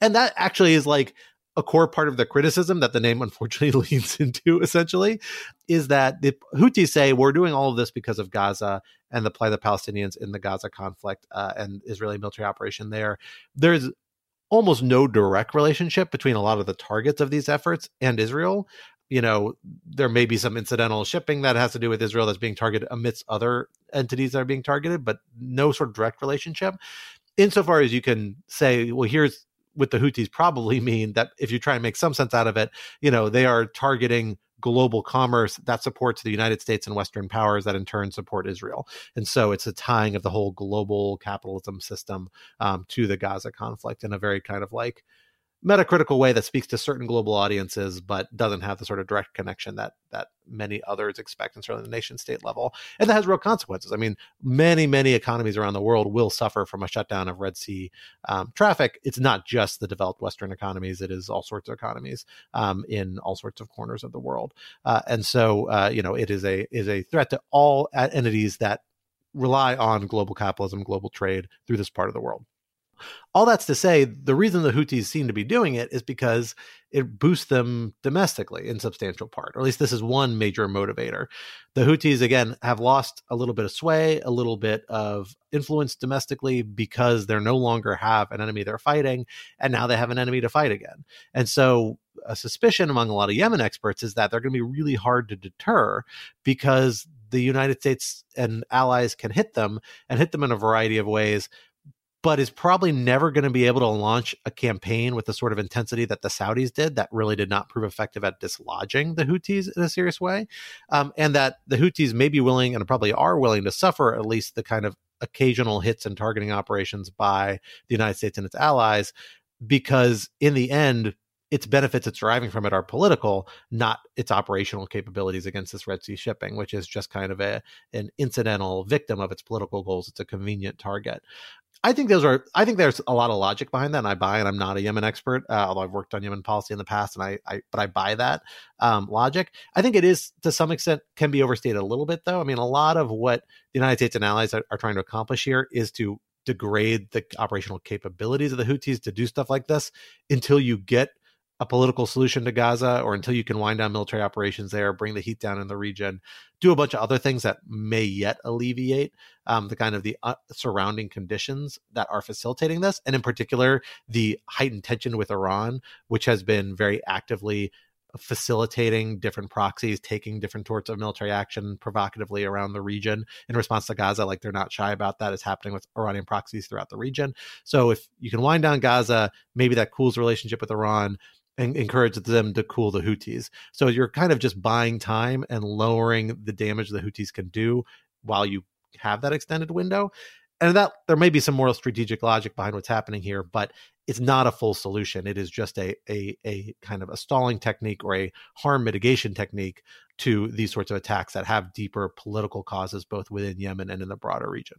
And that actually is like a core part of the criticism that the name unfortunately leans into essentially is that the Houthis say we're doing all of this because of Gaza and the plight of the Palestinians in the Gaza conflict uh, and Israeli military operation there. There's almost no direct relationship between a lot of the targets of these efforts and Israel. You know, there may be some incidental shipping that has to do with Israel that's being targeted amidst other entities that are being targeted, but no sort of direct relationship. Insofar as you can say, well, here's with the Houthis probably mean that if you try and make some sense out of it, you know, they are targeting global commerce that supports the United States and Western powers that in turn support Israel. And so it's a tying of the whole global capitalism system um, to the Gaza conflict in a very kind of like metacritical way that speaks to certain global audiences but doesn't have the sort of direct connection that that many others expect and certainly the nation state level. And that has real consequences. I mean many many economies around the world will suffer from a shutdown of red sea um, traffic. It's not just the developed western economies. It is all sorts of economies um, in all sorts of corners of the world. Uh, and so uh, you know it is a is a threat to all entities that rely on global capitalism global trade through this part of the world all that's to say, the reason the Houthis seem to be doing it is because it boosts them domestically in substantial part, or at least this is one major motivator. The Houthis, again, have lost a little bit of sway, a little bit of influence domestically because they're no longer have an enemy they're fighting, and now they have an enemy to fight again. And so, a suspicion among a lot of Yemen experts is that they're going to be really hard to deter because the United States and allies can hit them and hit them in a variety of ways but is probably never going to be able to launch a campaign with the sort of intensity that the Saudis did that really did not prove effective at dislodging the Houthis in a serious way. Um, and that the Houthis may be willing and probably are willing to suffer at least the kind of occasional hits and targeting operations by the United States and its allies, because in the end, its benefits it's deriving from it are political, not its operational capabilities against this Red Sea shipping, which is just kind of a an incidental victim of its political goals. It's a convenient target. I think those are. I think there's a lot of logic behind that, and I buy. And I'm not a Yemen expert, uh, although I've worked on Yemen policy in the past, and I, I but I buy that um, logic. I think it is to some extent can be overstated a little bit, though. I mean, a lot of what the United States and allies are, are trying to accomplish here is to degrade the operational capabilities of the Houthis to do stuff like this until you get a political solution to Gaza or until you can wind down military operations there, bring the heat down in the region, do a bunch of other things that may yet alleviate um, the kind of the uh, surrounding conditions that are facilitating this, and in particular the heightened tension with Iran, which has been very actively facilitating different proxies taking different sorts of military action provocatively around the region in response to Gaza. Like they're not shy about that. It's happening with Iranian proxies throughout the region. So if you can wind down Gaza, maybe that cools relationship with Iran and encourages them to cool the Houthis. So you're kind of just buying time and lowering the damage the Houthis can do while you have that extended window and that there may be some moral strategic logic behind what's happening here, but it's not a full solution. It is just a a a kind of a stalling technique or a harm mitigation technique to these sorts of attacks that have deeper political causes both within Yemen and in the broader region.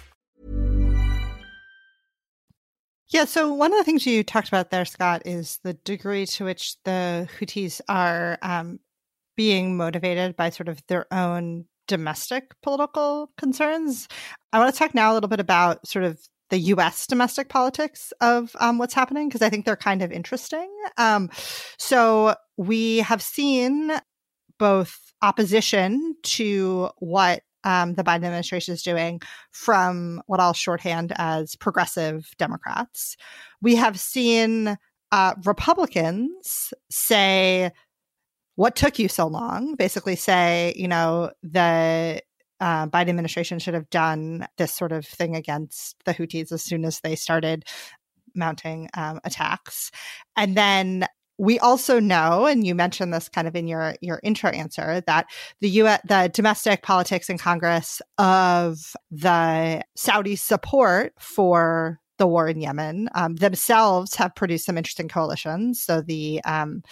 Yeah, so one of the things you talked about there, Scott, is the degree to which the Houthis are um, being motivated by sort of their own domestic political concerns. I want to talk now a little bit about sort of the U.S. domestic politics of um, what's happening because I think they're kind of interesting. Um, so we have seen both opposition to what um, the Biden administration is doing from what I'll shorthand as progressive Democrats. We have seen uh, Republicans say, What took you so long? Basically, say, you know, the uh, Biden administration should have done this sort of thing against the Houthis as soon as they started mounting um, attacks. And then we also know, and you mentioned this kind of in your your intro answer, that the U.S. the domestic politics in Congress of the Saudi support for the war in Yemen um, themselves have produced some interesting coalitions. So the um,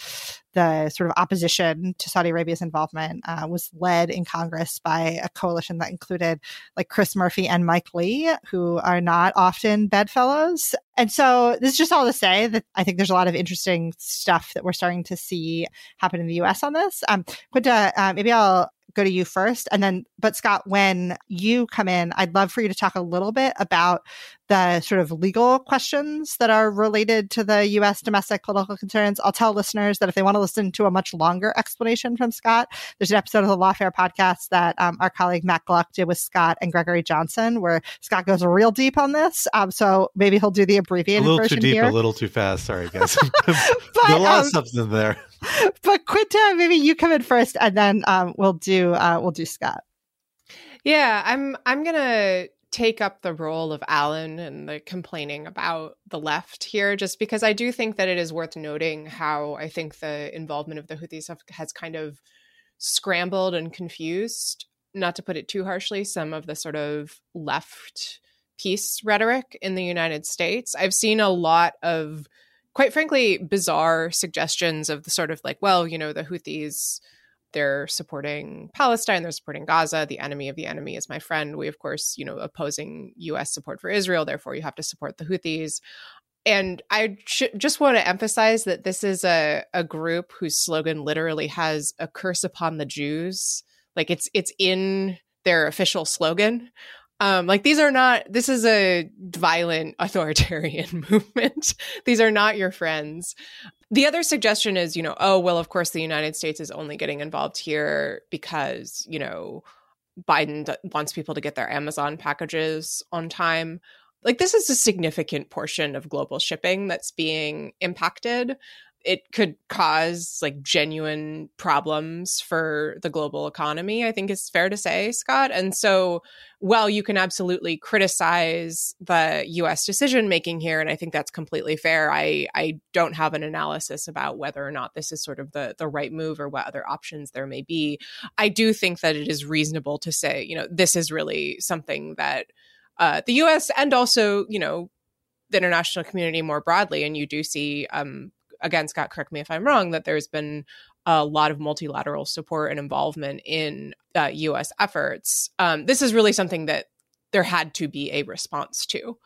the sort of opposition to Saudi Arabia's involvement uh, was led in Congress by a coalition that included like Chris Murphy and Mike Lee, who are not often bedfellows. And so this is just all to say that I think there's a lot of interesting stuff that we're starting to see happen in the U.S. on this. Um, Quinta, uh, maybe I'll go to you first. And then, but Scott, when you come in, I'd love for you to talk a little bit about the sort of legal questions that are related to the U.S. domestic political concerns. I'll tell listeners that if they want to listen to a much longer explanation from Scott, there's an episode of the Lawfare podcast that um, our colleague Matt Gluck did with Scott and Gregory Johnsen, where Scott goes real deep on this. Um, so maybe he'll do the abbreviated a little version too deep, here. a little too fast. Sorry, guys. but, a lot um, of substance there. but Quinta, maybe you come in first, and then um, we'll do uh, we'll do Scott. Yeah, I'm I'm gonna take up the role of Alan and the complaining about the left here, just because I do think that it is worth noting how I think the involvement of the Houthis have, has kind of scrambled and confused, not to put it too harshly, some of the sort of left peace rhetoric in the United States. I've seen a lot of, quite frankly, bizarre suggestions of the sort of like, well, you know, the Houthis they're supporting Palestine, they're supporting Gaza. The enemy of the enemy is my friend. We, of course, you know, opposing US support for Israel. Therefore, you have to support the Houthis. And I sh- just want to emphasize that this is a, a group whose slogan literally has a curse upon the Jews. Like it's it's in their official slogan. Um, like these are not this is a violent authoritarian movement. These are not your friends. The other suggestion is you know oh well of course the united states is only getting involved here because you know biden d- wants people to get their amazon packages on time. Like this is a significant portion of global shipping that's being impacted it could cause like genuine problems for the global economy, I think is fair to say, Scott. And so, while you can absolutely criticize the US decision making here, and I think that's completely fair, I, I don't have an analysis about whether or not this is sort of the, the right move or what other options there may be. I do think that it is reasonable to say, you know, this is really something that uh, the US and also, you know, the international community more broadly, and you do see um, again, Scott, correct me if I'm wrong, that there's been a lot of multilateral support and involvement in uh, U.S. efforts. Um, this is really something that there had to be a response to.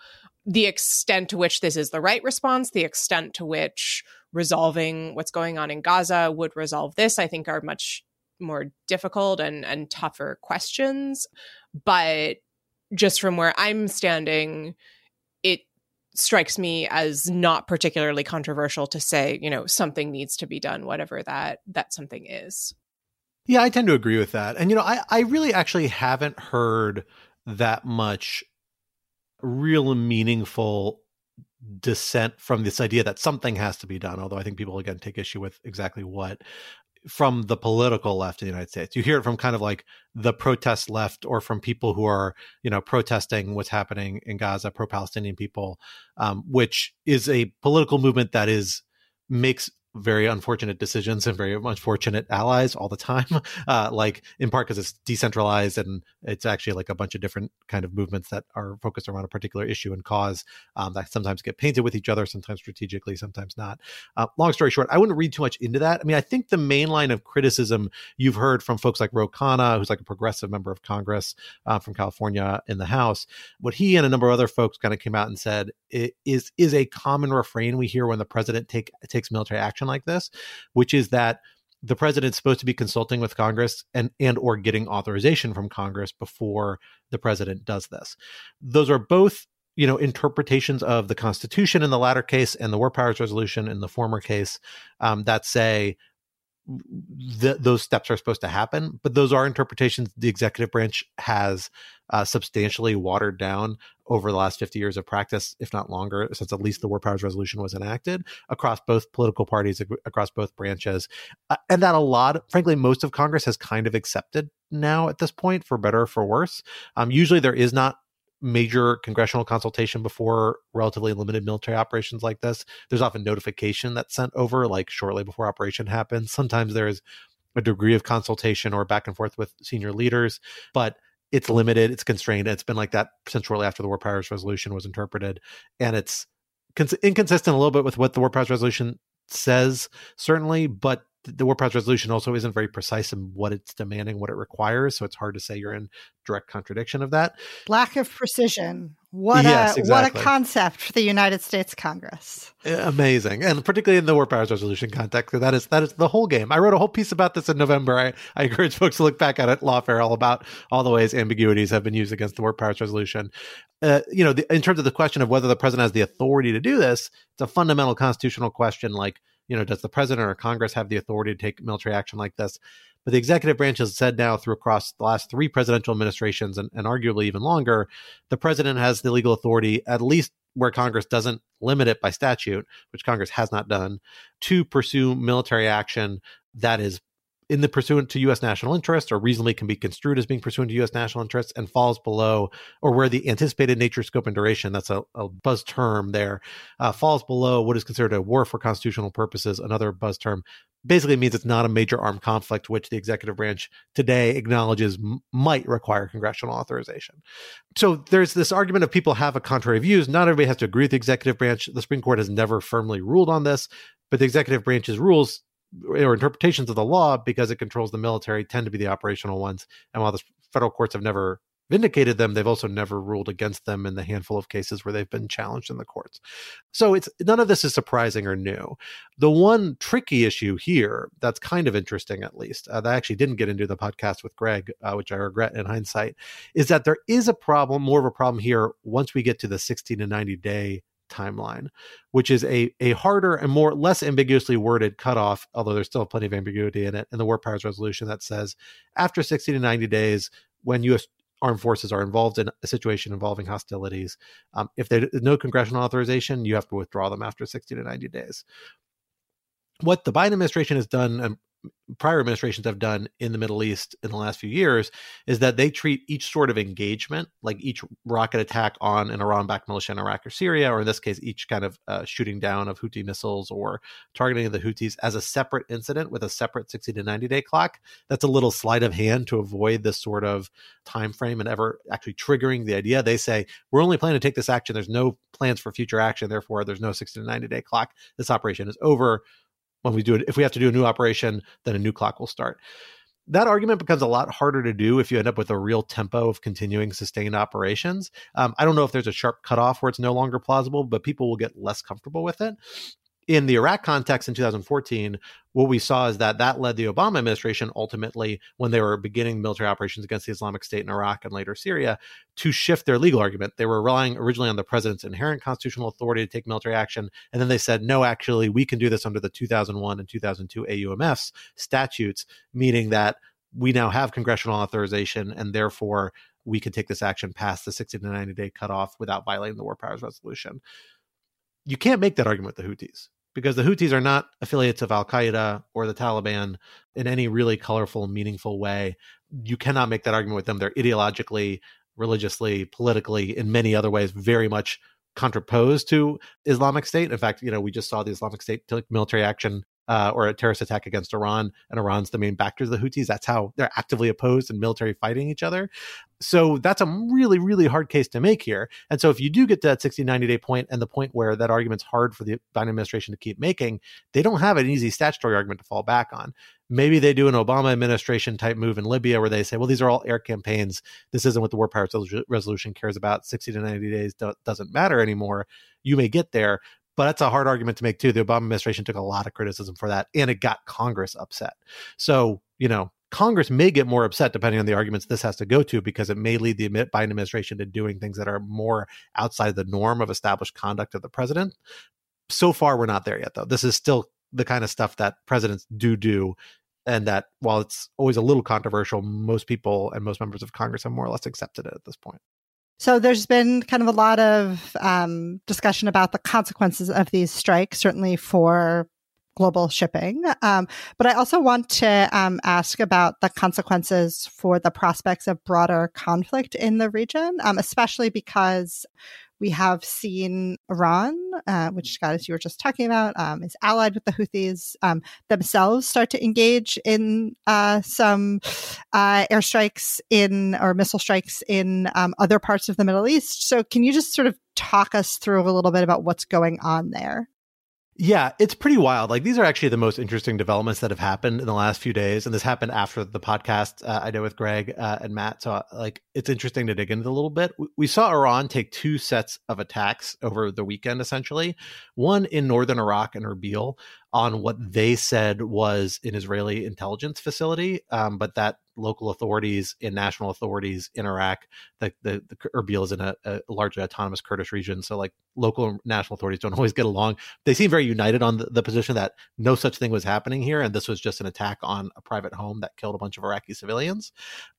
The extent to which this is the right response, the extent to which resolving what's going on in Gaza would resolve this, I think are much more difficult and, and tougher questions. But just from where I'm standing, strikes me as not particularly controversial to say, you know, something needs to be done, whatever that that something is. Yeah, I tend to agree with that. And you know, I, I really actually haven't heard that much real meaningful dissent from this idea that something has to be done, although I think people again take issue with exactly what from the political left in the United States. You hear it from kind of like the protest left or from people who are, you know, protesting what's happening in Gaza, pro Palestinian people, um, which is a political movement that is makes very unfortunate decisions and very unfortunate allies all the time. Uh, like in part because it's decentralized and it's actually like a bunch of different kind of movements that are focused around a particular issue and cause um, that sometimes get painted with each other, sometimes strategically, sometimes not. Uh, long story short, I wouldn't read too much into that. I mean, I think the main line of criticism you've heard from folks like Ro Khanna, who's like a progressive member of Congress uh, from California in the House, what he and a number of other folks kind of came out and said is is a common refrain we hear when the president take takes military action like this, which is that the president's supposed to be consulting with Congress and and or getting authorization from Congress before the president does this. Those are both you know interpretations of the Constitution in the latter case and the War Powers Resolution in the former case um, that say th- those steps are supposed to happen, but those are interpretations the executive branch has uh, substantially watered down over the last 50 years of practice, if not longer, since at least the War Powers Resolution was enacted across both political parties, across both branches. Uh, and that a lot, frankly, most of Congress has kind of accepted now at this point, for better or for worse. Um, usually there is not major congressional consultation before relatively limited military operations like this. There's often notification that's sent over like shortly before operation happens. Sometimes there's a degree of consultation or back and forth with senior leaders, but it's limited, it's constrained. It's been like that since shortly after the War Powers Resolution was interpreted. And it's cons- inconsistent a little bit with what the War Powers Resolution says, certainly, but the War Powers Resolution also isn't very precise in what it's demanding, what it requires. So it's hard to say you're in direct contradiction of that. Lack of precision. What yes, a exactly. what a concept for the United States Congress. Amazing, and particularly in the War Powers Resolution context, that is that is the whole game. I wrote a whole piece about this in November. I, I encourage folks to look back at it, Lawfare, all about all the ways ambiguities have been used against the War Powers Resolution. Uh, you know, the, in terms of the question of whether the president has the authority to do this, it's a fundamental constitutional question. Like, you know, does the president or Congress have the authority to take military action like this? But the executive branch has said now through across the last three presidential administrations and, and arguably even longer, the president has the legal authority, at least where Congress doesn't limit it by statute, which Congress has not done, to pursue military action that is in the pursuant to U.S. national interest or reasonably can be construed as being pursuant to U.S. national interests and falls below, or where the anticipated nature, scope, and duration, that's a, a buzz term there, uh, falls below what is considered a war for constitutional purposes, another buzz term, basically means it's not a major armed conflict, which the executive branch today acknowledges m- might require congressional authorization. So there's this argument of people have a contrary views. Not everybody has to agree with the executive branch. The Supreme Court has never firmly ruled on this, but the executive branch's rules or interpretations of the law, because it controls the military, tend to be the operational ones. And while the federal courts have never vindicated them, they've also never ruled against them in the handful of cases where they've been challenged in the courts. So it's none of this is surprising or new. The one tricky issue here that's kind of interesting, at least, uh, that I actually didn't get into the podcast with Greg, uh, which I regret in hindsight, is that there is a problem, more of a problem here once we get to the 60 to 90 day timeline, which is a, a harder and more less ambiguously worded cutoff, although there's still plenty of ambiguity in it, in the War Powers Resolution that says after 60 to 90 days, when U.S armed forces are involved in a situation involving hostilities, um, if there's no congressional authorization, you have to withdraw them after 60 to 90 days. What the Biden administration has done, and prior administrations have done in the Middle East in the last few years is that they treat each sort of engagement, like each rocket attack on an Iran backed militia in Iraq or Syria, or in this case, each kind of uh, shooting down of Houthi missiles or targeting of the Houthis as a separate incident with a separate 60 to 90 day clock. That's a little sleight of hand to avoid this sort of time frame and ever actually triggering the idea. They say, we're only planning to take this action. There's no plans for future action. Therefore, there's no 60 to 90 day clock. This operation is over when we do it if we have to do a new operation then a new clock will start that argument becomes a lot harder to do if you end up with a real tempo of continuing sustained operations. Um, I don't know if there's a sharp cutoff where it's no longer plausible, but people will get less comfortable with it in the Iraq context in 2014, what we saw is that that led the Obama administration ultimately, when they were beginning military operations against the Islamic State in Iraq and later Syria, to shift their legal argument. They were relying originally on the president's inherent constitutional authority to take military action. And then they said, no, actually, we can do this under the 2001 and 2002 AUMF statutes, meaning that we now have congressional authorization and therefore we can take this action past the 60 to 90 day cutoff without violating the War Powers Resolution. You can't make that argument with the Houthis because the Houthis are not affiliates of Al Qaeda or the Taliban in any really colorful, meaningful way. You cannot make that argument with them. They're ideologically, religiously, politically, in many other ways, very much contraposed to Islamic State. In fact, you know, we just saw the Islamic State military action uh, or a terrorist attack against Iran, and Iran's the main backer of the Houthis. That's how they're actively opposed and military fighting each other. So that's a really, really hard case to make here. And so if you do get to that 60, 90 day point and the point where that argument's hard for the Biden administration to keep making, they don't have an easy statutory argument to fall back on. Maybe they do an Obama administration type move in Libya where they say, well, these are all air campaigns. This isn't what the War Powers Resolution cares about. 60 to 90 days do- doesn't matter anymore. You may get there, but that's a hard argument to make too. The Obama administration took a lot of criticism for that, and it got Congress upset. So you know, Congress may get more upset depending on the arguments this has to go to because it may lead the Biden administration to doing things that are more outside the norm of established conduct of the president. So far, we're not there yet, though. This is still the kind of stuff that presidents do do. And that while it's always a little controversial, most people and most members of Congress have more or less accepted it at this point. So there's been kind of a lot of um, discussion about the consequences of these strikes, certainly for global shipping. Um, but I also want to um, ask about the consequences for the prospects of broader conflict in the region, um, especially because we have seen Iran, uh, which Scott, as you were just talking about, um, is allied with the Houthis um, themselves, start to engage in uh, some uh, airstrikes in or missile strikes in um, other parts of the Middle East. So, can you just sort of talk us through a little bit about what's going on there? Yeah, it's pretty wild. Like these are actually the most interesting developments that have happened in the last few days, and this happened after the podcast uh, I did with Greg uh, and Matt. So, uh, like, it's interesting to dig into a little bit. We saw Iran take two sets of attacks over the weekend, essentially. One in northern Iraq and Erbil on what they said was an Israeli intelligence facility, um, but that local authorities and national authorities in Iraq. The, the, the Erbil is in a, a, largely autonomous Kurdish region, so like local and national authorities don't always get along. They seem very united on the, the, position that no such thing was happening here, and this was just an attack on a private home that killed a bunch of Iraqi civilians.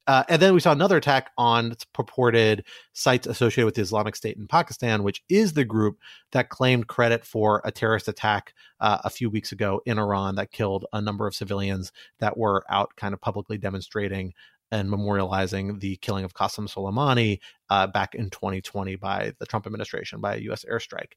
Uh, and then we saw another attack on purported sites associated with the Islamic State in Pakistan, which is the group that claimed credit for a terrorist attack uh, a few weeks ago in Iran that killed a number of civilians that were out kind of publicly demonstrating and memorializing the killing of Qasem Soleimani uh, back in 2020 by the Trump administration by a U.S. airstrike.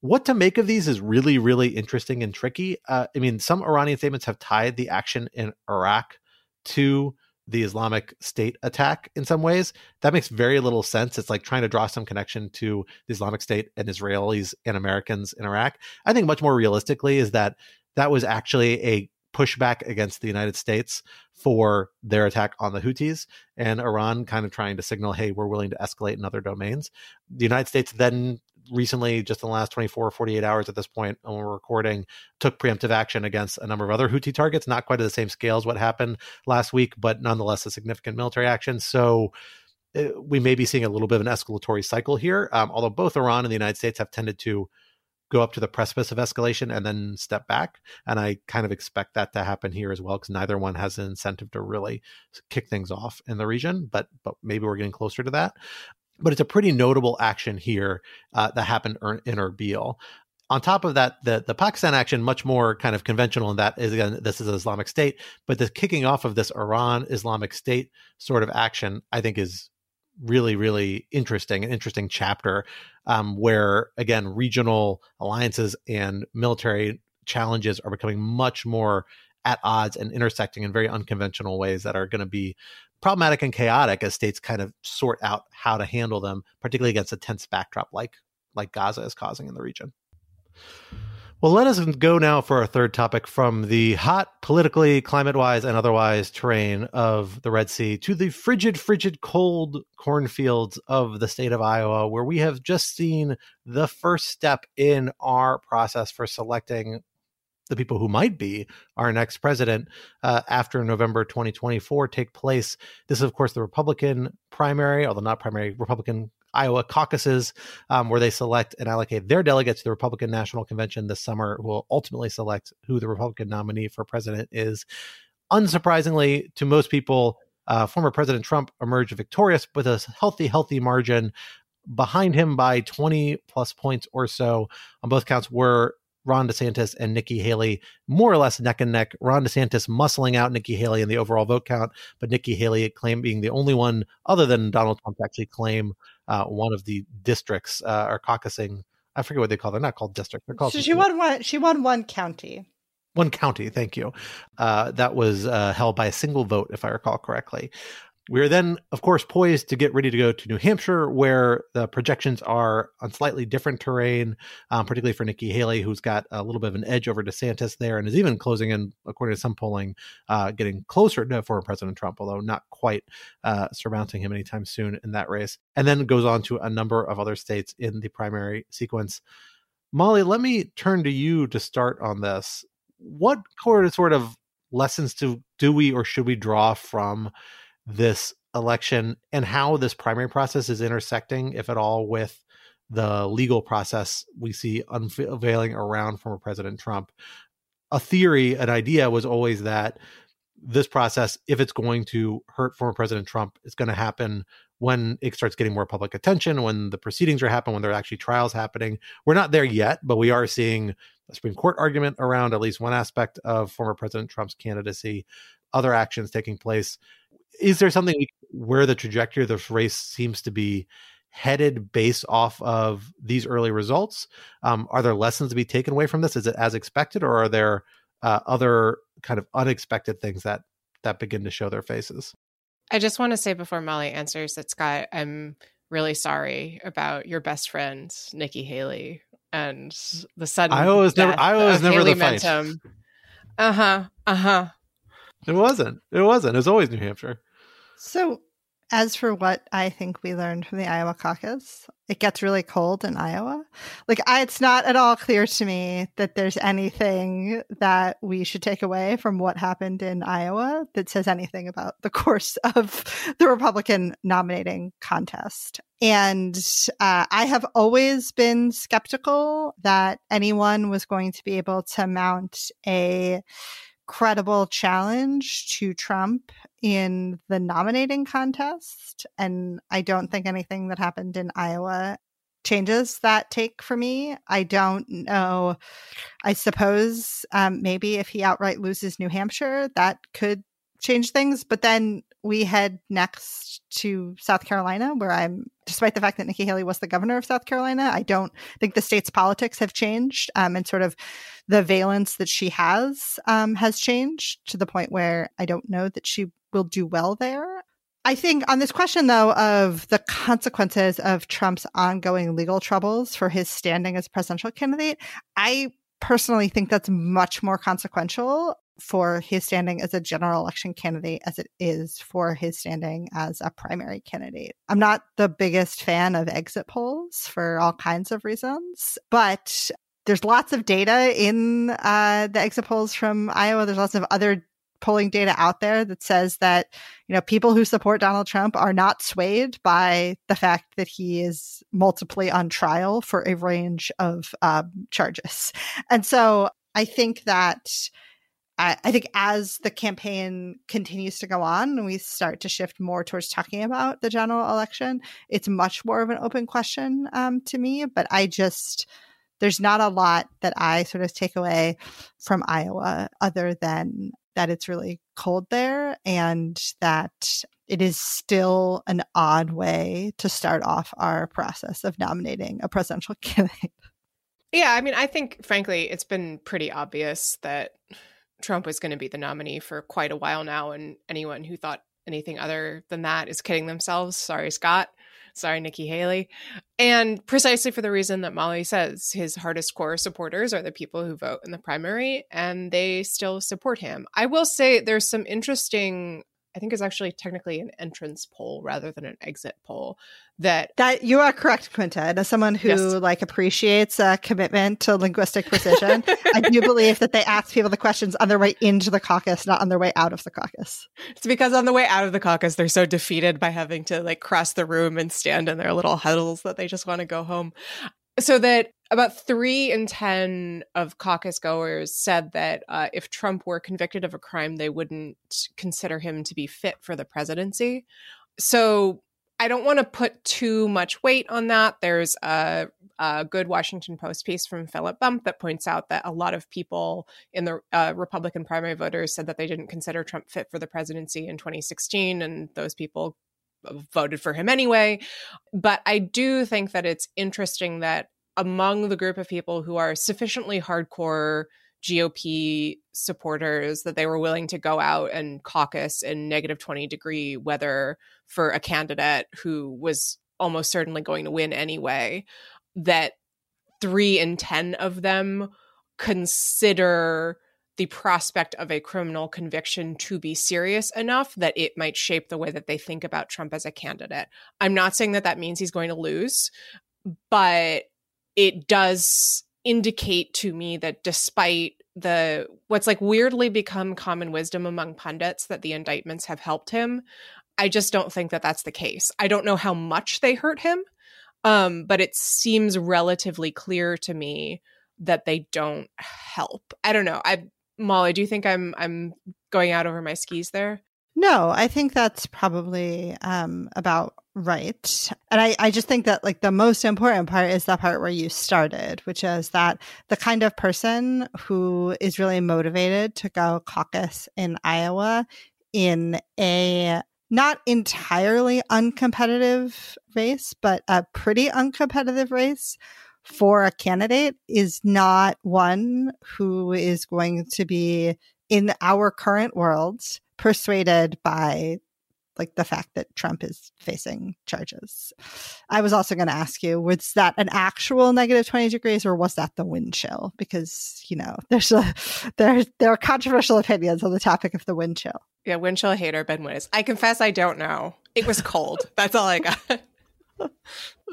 What to make of these is really, really interesting and tricky. Uh, I mean, some Iranian statements have tied the action in Iraq to the Islamic State attack in some ways. That makes very little sense. It's like trying to draw some connection to the Islamic State and Israelis and Americans in Iraq. I think much more realistically is that that was actually a pushback against the United States for their attack on the Houthis and Iran kind of trying to signal, hey, we're willing to escalate in other domains. The United States then recently, just in the last 24 or 48 hours at this point, when we're recording, took preemptive action against a number of other Houthi targets, not quite at the same scale as what happened last week, but nonetheless a significant military action. So uh, we may be seeing a little bit of an escalatory cycle here, um, although both Iran and the United States have tended to go up to the precipice of escalation and then step back. And I kind of expect that to happen here as well because neither one has an incentive to really kick things off in the region. But but maybe we're getting closer to that. But it's a pretty notable action here uh, that happened in Erbil. On top of that, the, the Pakistan action, much more kind of conventional in that is again, this is Islamic State, but the kicking off of this Iran Islamic State sort of action, I think is really, really interesting, an interesting chapter um, where, again, regional alliances and military challenges are becoming much more at odds and intersecting in very unconventional ways that are going to be problematic and chaotic as states kind of sort out how to handle them, particularly against a tense backdrop like like Gaza is causing in the region. Well, let us go now for our third topic from the hot, politically, climate wise, and otherwise terrain of the Red Sea to the frigid, frigid, cold cornfields of the state of Iowa, where we have just seen the first step in our process for selecting the people who might be our next president uh, after November 2024 take place. This is, of course, the Republican primary, although not primary, Republican Iowa caucuses, um, where they select and allocate their delegates to the Republican National Convention this summer, who will ultimately select who the Republican nominee for president is. Unsurprisingly, to most people, uh, former President Trump emerged victorious with a healthy, healthy margin. Behind him by 20 plus points or so on both counts were Ron DeSantis and Nikki Haley more or less neck and neck. Ron DeSantis muscling out Nikki Haley in the overall vote count, but Nikki Haley claim being the only one other than Donald Trump to actually claim uh, one of the districts uh, or caucusing. I forget what they call. They're not called districts. They're called. So she won one. She won one county. One county. Thank you. Uh, that was uh, held by a single vote, if I recall correctly. We are then, of course, poised to get ready to go to New Hampshire, where the projections are on slightly different terrain, um, particularly for Nikki Haley, who's got a little bit of an edge over DeSantis there and is even closing in, according to some polling, uh, getting closer to former President Trump, although not quite uh, surmounting him anytime soon in that race. And then goes on to a number of other states in the primary sequence. Molly, let me turn to you to start on this. What sort of lessons do, do we or should we draw from? This election and how this primary process is intersecting, if at all, with the legal process we see unveiling around former President Trump. A theory, an idea was always that this process, if it's going to hurt former President Trump, it's going to happen when it starts getting more public attention, when the proceedings are happening, when there are actually trials happening. We're not there yet, but we are seeing a Supreme Court argument around at least one aspect of former President Trump's candidacy, other actions taking place is there something where the trajectory of this race seems to be headed based off of these early results? Um, are there lessons to be taken away from this? Is it as expected, or are there uh, other kind of unexpected things that that begin to show their faces? I just want to say before Molly answers that Scott, I'm really sorry about your best friend Nikki Haley and the sudden. I was never. I was never Haley the fight. Uh huh. Uh huh. It wasn't. It wasn't. It was always New Hampshire. So, as for what I think we learned from the Iowa caucus, it gets really cold in Iowa. Like, I, it's not at all clear to me that there's anything that we should take away from what happened in Iowa that says anything about the course of the Republican nominating contest. And uh, I have always been skeptical that anyone was going to be able to mount a credible challenge to Trump in the nominating contest. And I don't think anything that happened in Iowa changes that take for me. I don't know. I suppose um, maybe if he outright loses New Hampshire, that could change things. But then we head next to South Carolina, where I'm, despite the fact that Nikki Haley was the governor of South Carolina, I don't think the state's politics have changed. Um, and sort of the valence that she has um, has changed to the point where I don't know that she will do well there. I think on this question, though, of the consequences of Trump's ongoing legal troubles for his standing as presidential candidate, I personally think that's much more consequential for his standing as a general election candidate as it is for his standing as a primary candidate. I'm not the biggest fan of exit polls for all kinds of reasons, but there's lots of data in uh, the exit polls from Iowa. There's lots of other polling data out there that says that you know people who support Donald Trump are not swayed by the fact that he is multiply on trial for a range of um, charges, and so I think that. I, I think as the campaign continues to go on and we start to shift more towards talking about the general election, it's much more of an open question um, to me. But I just, there's not a lot that I sort of take away from Iowa other than that it's really cold there and that it is still an odd way to start off our process of nominating a presidential candidate. Yeah, I mean, I think frankly, it's been pretty obvious that Trump was going to be the nominee for quite a while now, and anyone who thought anything other than that is kidding themselves. Sorry, Scott. Sorry, Nikki Haley. And precisely for the reason that Molly says, his hardest core supporters are the people who vote in the primary, and they still support him. I will say there's some interesting I think is actually technically an entrance poll rather than an exit poll. That that you are correct, Quinta. As someone who yes. like appreciates a commitment to linguistic precision, I do believe that they ask people the questions on their way into the caucus, not on their way out of the caucus. It's because on the way out of the caucus, they're so defeated by having to like cross the room and stand in their little huddles that they just want to go home. So that about three in 10 of caucus goers said that uh, if Trump were convicted of a crime, they wouldn't consider him to be fit for the presidency. So I don't want to put too much weight on that. There's a, a, good Washington Post piece from Philip Bump that points out that a lot of people in the uh, Republican primary voters said that they didn't consider Trump fit for the presidency in 2016, and those people voted for him anyway. But I do think that it's interesting that among the group of people who are sufficiently hardcore GOP supporters that they were willing to go out and caucus in negative 20 degree weather for a candidate who was almost certainly going to win anyway, that three in 10 of them consider the prospect of a criminal conviction to be serious enough that it might shape the way that they think about Trump as a candidate. I'm not saying that that means he's going to lose, but it does indicate to me that despite the what's like weirdly become common wisdom among pundits that the indictments have helped him i just don't think that that's the case. I don't know how much they hurt him um, but it seems relatively clear to me that they don't help. I don't know. I molly do you think i'm i'm going out over my skis there no i think that's probably um, about Right. And I, I just think that like the most important part is the part where you started, which is that the kind of person who is really motivated to go caucus in Iowa in a not entirely uncompetitive race, but a pretty uncompetitive race for a candidate is not one who is going to be in our current world persuaded by like the fact that Trump is facing charges. I was also going to ask you, was that an actual negative 20 degrees or was that the wind chill? Because, you know, there's a there there are controversial opinions on the topic of the wind chill. Yeah, wind chill hater Ben Wittes. I confess I don't know. It was cold. That's all I got.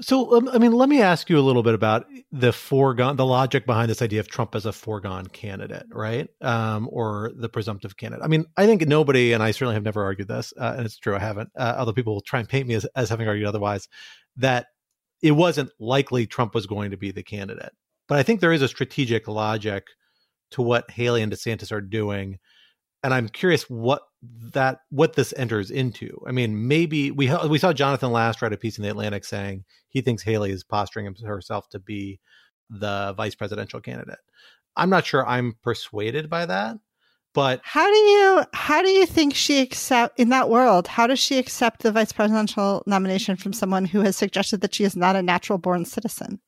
So, um, I mean, let me ask you a little bit about the foregone, the logic behind this idea of Trump as a foregone candidate, right? Um, or the presumptive candidate. I mean, I think nobody, and I certainly have never argued this, uh, and it's true, I haven't. Uh, other people will try and paint me as, as having argued otherwise, that it wasn't likely Trump was going to be the candidate. But I think there is a strategic logic to what Haley and DeSantis are doing and I'm curious what that what this enters into. I mean, maybe we we saw Jonathan Last write a piece in the Atlantic saying he thinks Haley is posturing herself to be the vice presidential candidate. I'm not sure I'm persuaded by that, but how do you how do you think she accept in that world? How does she accept the vice presidential nomination from someone who has suggested that she is not a natural born citizen?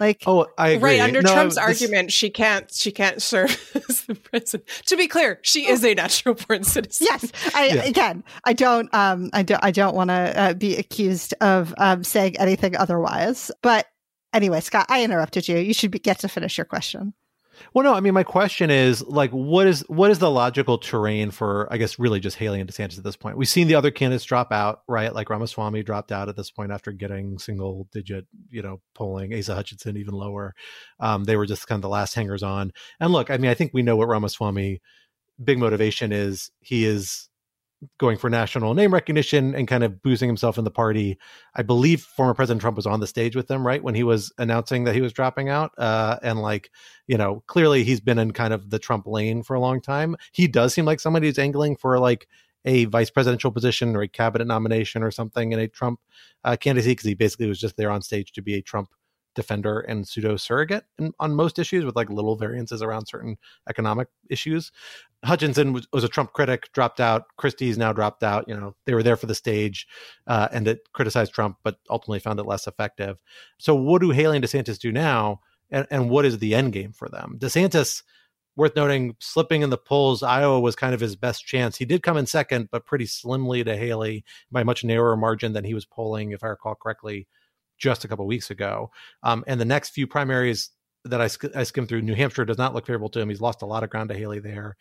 Like, oh, I agree. Right under no, Trump's this... argument, she can't she can't serve as the president. To be clear, she is a natural born citizen. Yes, I yeah. again, I don't, um, I don't, I don't want to uh, be accused of um, saying anything otherwise. But anyway, Scott, I interrupted you. You should be, get to finish your question. Well, no, I mean, my question is like, what is what is the logical terrain for, I guess, really just Haley and DeSantis at this point? We've seen the other candidates drop out, right? Like Ramaswamy dropped out at this point after getting single digit, you know, polling. Asa Hutchinson even lower. Um, they were just kind of the last hangers on. And look, I mean, I think we know what Ramaswamy big motivation is he is going for national name recognition and kind of boosting himself in the party. I believe former President Trump was on the stage with them, right, when he was announcing that he was dropping out. Uh, and like, you know, clearly he's been in kind of the Trump lane for a long time. He does seem like somebody who's angling for like a vice presidential position or a cabinet nomination or something in a Trump uh, candidacy because he basically was just there on stage to be a Trump defender and pseudo surrogate on most issues with like little variances around certain economic issues. Hutchinson was, was, a Trump critic, dropped out. Christie's now dropped out. You know, they were there for the stage uh, and it criticized Trump, but ultimately found it less effective. So, what do Haley and DeSantis do now? And, and what is the end game for them? DeSantis, worth noting, slipping in the polls, Iowa was kind of his best chance. He did come in second, but pretty slimly to Haley by a much narrower margin than he was polling, if I recall correctly, just a couple weeks ago. Um, and the next few primaries that I, sk- I skimmed through, New Hampshire does not look favorable to him. He's lost a lot of ground to Haley there.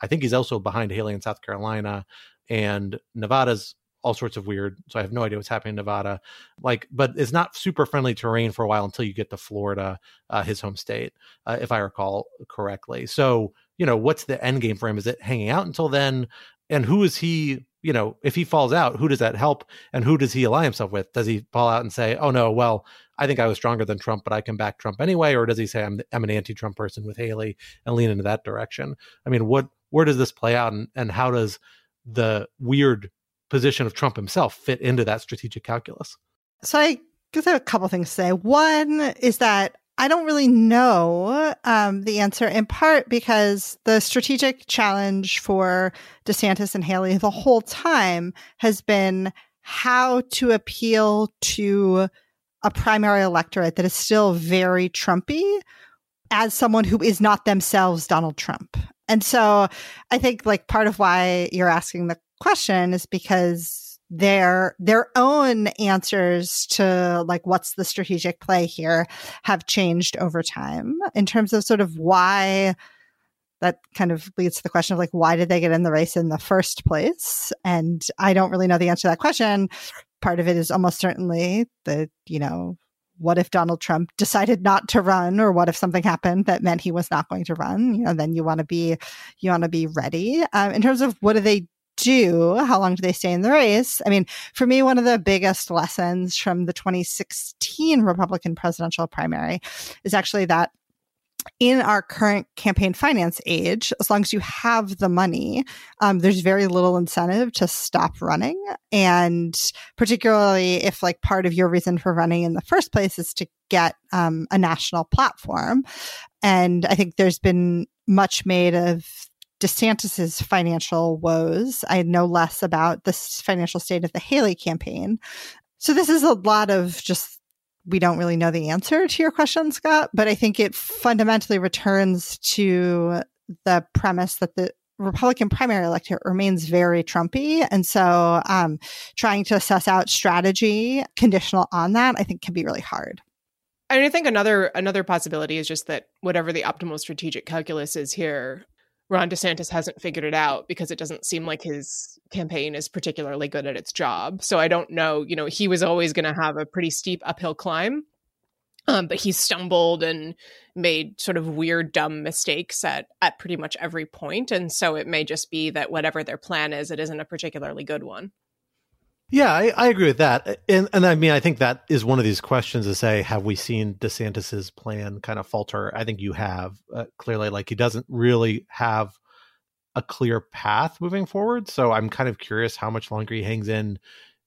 I think he's also behind Haley in South Carolina, and Nevada's all sorts of weird. So I have no idea what's happening in Nevada. Like, but it's not super friendly terrain for a while until you get to Florida, uh, his home state, uh, if I recall correctly. So you know, what's the end game for him? Is it hanging out until then? And who is he? You know, if he falls out, who does that help? And who does he ally himself with? Does he fall out and say, "Oh no, well, I think I was stronger than Trump, but I can back Trump anyway," or does he say, "I'm I'm an anti-Trump person with Haley" and lean into that direction? I mean, what where does this play out, and, and how does the weird position of Trump himself fit into that strategic calculus? So I guess I have a couple things to say. One is that I don't really know um, the answer, in part because the strategic challenge for DeSantis and Haley the whole time has been how to appeal to a primary electorate that is still very Trumpy as someone who is not themselves Donald Trump. And so I think like part of why you're asking the question is because their their own answers to like what's the strategic play here have changed over time in terms of sort of why that kind of leads to the question of like why did they get in the race in the first place? And i don't really know the answer to that question. Part of it is almost certainly the you know what if Donald Trump decided not to run or what if something happened that meant he was not going to run? You know then you want to be you want to be ready. Um, in terms of what do they do how long do they stay in the race i mean for me one of the biggest lessons from the 2016 republican presidential primary is actually that in our current campaign finance age, as long as you have the money, um, there's very little incentive to stop running. And particularly if like part of your reason for running in the first place is to get um, a national platform. And I think there's been much made of DeSantis's financial woes. I know less about the financial state of the Haley campaign. So this is a lot of just we don't really know the answer to your question, Scott, but I think it fundamentally returns to the premise that the Republican primary electorate remains very Trumpy. And so um, trying to assess out strategy conditional on that, I think can be really hard. And I think another another possibility is just that whatever the optimal strategic calculus is here, Ron DeSantis hasn't figured it out because it doesn't seem like his campaign is particularly good at its job. So I don't know, you know, he was always going to have a pretty steep uphill climb. Um, but he stumbled and made sort of weird, dumb mistakes at at pretty much every point, and so it may just be that whatever their plan is, it isn't a particularly good one. Yeah, I, I, agree with that, and and I mean, I think that is one of these questions to say, have we seen DeSantis's plan kind of falter? I think you have uh, clearly. Like he doesn't really have a clear path moving forward, so I'm kind of curious how much longer he hangs in.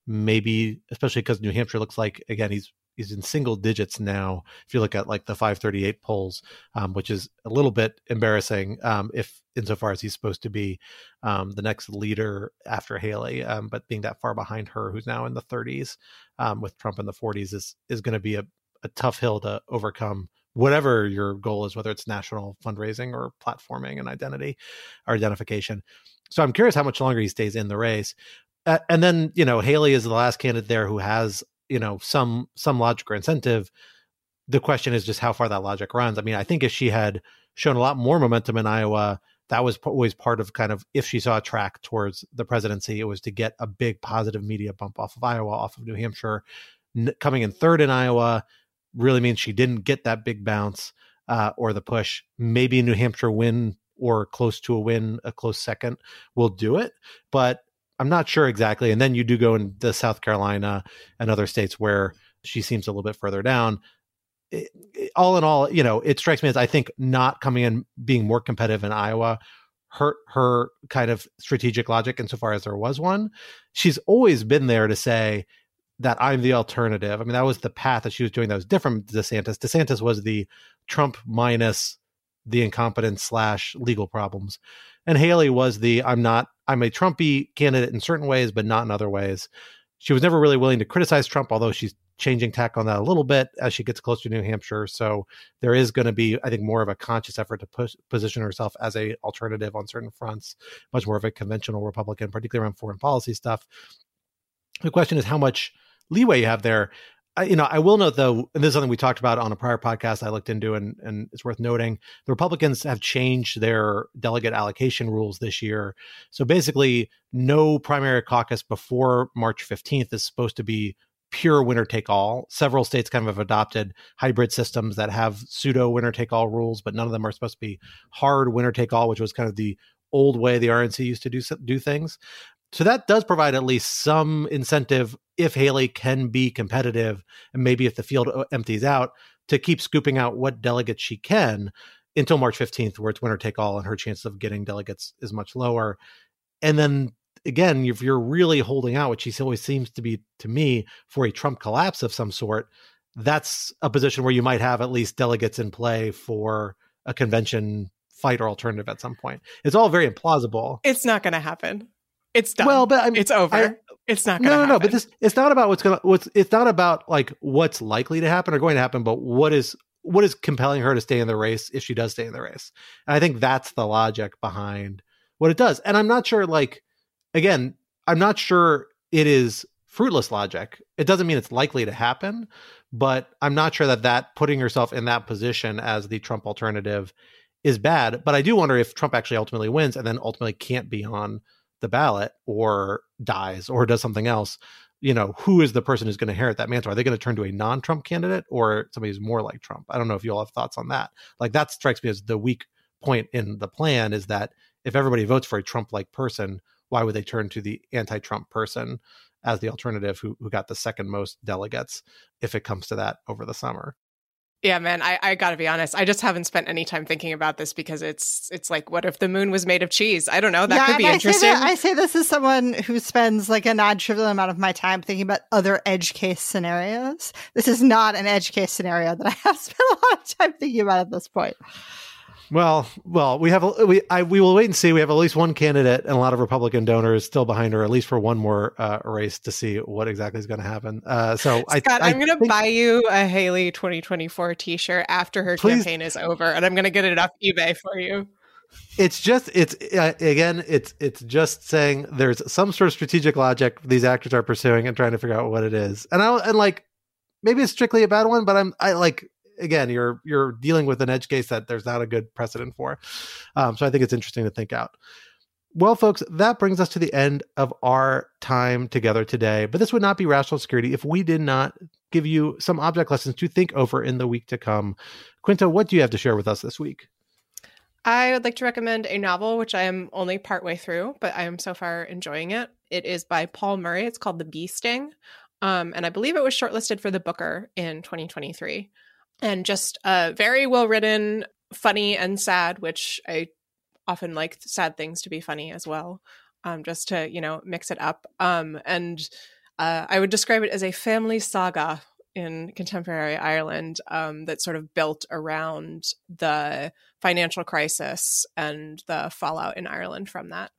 Maybe, especially because New Hampshire looks like again he's he's in single digits now. If you look at like the 538 polls, um, which is a little bit embarrassing, um, if insofar as he's supposed to be um, the next leader after Haley, um, but being that far behind her, who's now in the 30s um, with Trump in the 40s, is is going to be a, a tough hill to overcome. Whatever your goal is, whether it's national fundraising or platforming and identity or identification. So I'm curious how much longer he stays in the race. Uh, and then, you know, Haley is the last candidate there who has you know some some logic or incentive. The question is just how far that logic runs. I mean i think if she had shown a lot more momentum in iowa that was always part of kind of if she saw a track towards the presidency it was to get a big positive media bump off of iowa off of new hampshire. N- coming in third in iowa really means she didn't get that big bounce uh, or the push. Maybe new hampshire win or close to a win, a close second will do it. But I'm not sure exactly. And then you do go into South Carolina and other states where she seems a little bit further down. It, it, all in all, you know, it strikes me as I think not coming in being more competitive in Iowa hurt her kind of strategic logic insofar as there was one. She's always been there to say that I'm the alternative. I mean, that was the path that she was doing that was different from DeSantis. DeSantis was the Trump minus the incompetence slash legal problems. And Haley was the I'm not I'm a Trumpy candidate in certain ways, but not in other ways. She was never really willing to criticize Trump, although she's changing tack on that a little bit as she gets closer to New Hampshire. So there is going to be, I think, more of a conscious effort to push, position herself as a alternative on certain fronts, much more of a conventional Republican, particularly around foreign policy stuff. The question is how much leeway you have there. I, you know, I will note though, and this is something we talked about on a prior podcast I looked into, and, and it's worth noting the Republicans have changed their delegate allocation rules this year. So basically, no primary caucus before March 15th is supposed to be pure winner take all. Several states kind of have adopted hybrid systems that have pseudo winner take all rules, but none of them are supposed to be hard winner take all, which was kind of the old way the RNC used to do do things. So that does provide at least some incentive if Haley can be competitive and maybe if the field uh, empties out to keep scooping out what delegates she can until March 15th, where it's winner take all and her chance of getting delegates is much lower. And then again, if you're really holding out, which she always seems to be to me, for a Trump collapse of some sort, that's a position where you might have at least delegates in play for a convention fight or alternative at some point. It's all very implausible. It's not going to happen. It's done. Well, but I mean, it's over. It's not. No, no, happen. no. But this, it's not about what's gonna. What's. It's not about like what's likely to happen or going to happen, but what is what is compelling her to stay in the race if she does stay in the race. And I think that's the logic behind what it does. And I'm not sure. Like again, I'm not sure it is fruitless logic. It doesn't mean it's likely to happen, but I'm not sure that that putting yourself in that position as the Trump alternative is bad. But I do wonder if Trump actually ultimately wins and then ultimately can't be on the ballot or dies or does something else, you know, who is the person who's going to inherit that mantle? Are they going to turn to a non Trump candidate or somebody who's more like Trump? I don't know if you all have thoughts on that. Like that strikes me as the weak point in the plan is that if everybody votes for a Trump like person, why would they turn to the anti Trump person as the alternative who, who got the second most delegates if it comes to that over the summer? Yeah, man, I, I gotta be honest. I just haven't spent any time thinking about this because it's it's like, what if the moon was made of cheese? I don't know. That yeah, could be interesting. I say, that, I say this is someone who spends like a non trivial amount of my time thinking about other edge case scenarios. This is not an edge case scenario that I have spent a lot of time thinking about at this point. Well, well, we have a, we I, we will wait and see. We have at least one candidate and a lot of Republican donors still behind her, at least for one more uh, race to see what exactly is going to happen. Uh, so, Scott, I, am going to buy you a Haley 2024 T-shirt after her please, campaign is over, and I'm going to get it off eBay for you. It's just it's uh, again it's it's just saying there's some sort of strategic logic these actors are pursuing and trying to figure out what it is, and I and like maybe it's strictly a bad one, but I'm I like again, you're you're dealing with an edge case that there's not a good precedent for. Um, so I think it's interesting to think out. Well, folks, that brings us to the end of our time together today. But this would not be rational security if we did not give you some object lessons to think over in the week to come. Quinta, what do you have to share with us this week? I would like to recommend a novel, which I am only partway through, but I am so far enjoying it. It is by Paul Murray. It's called The Bee Sting. Um, and I believe it was shortlisted for the Booker in 2023 and just uh, very well written, funny and sad, which I often like sad things to be funny as well, um, just to you know mix it up. Um, and uh, I would describe it as a family saga in contemporary Ireland um, that sort of built around the financial crisis and the fallout in Ireland from that.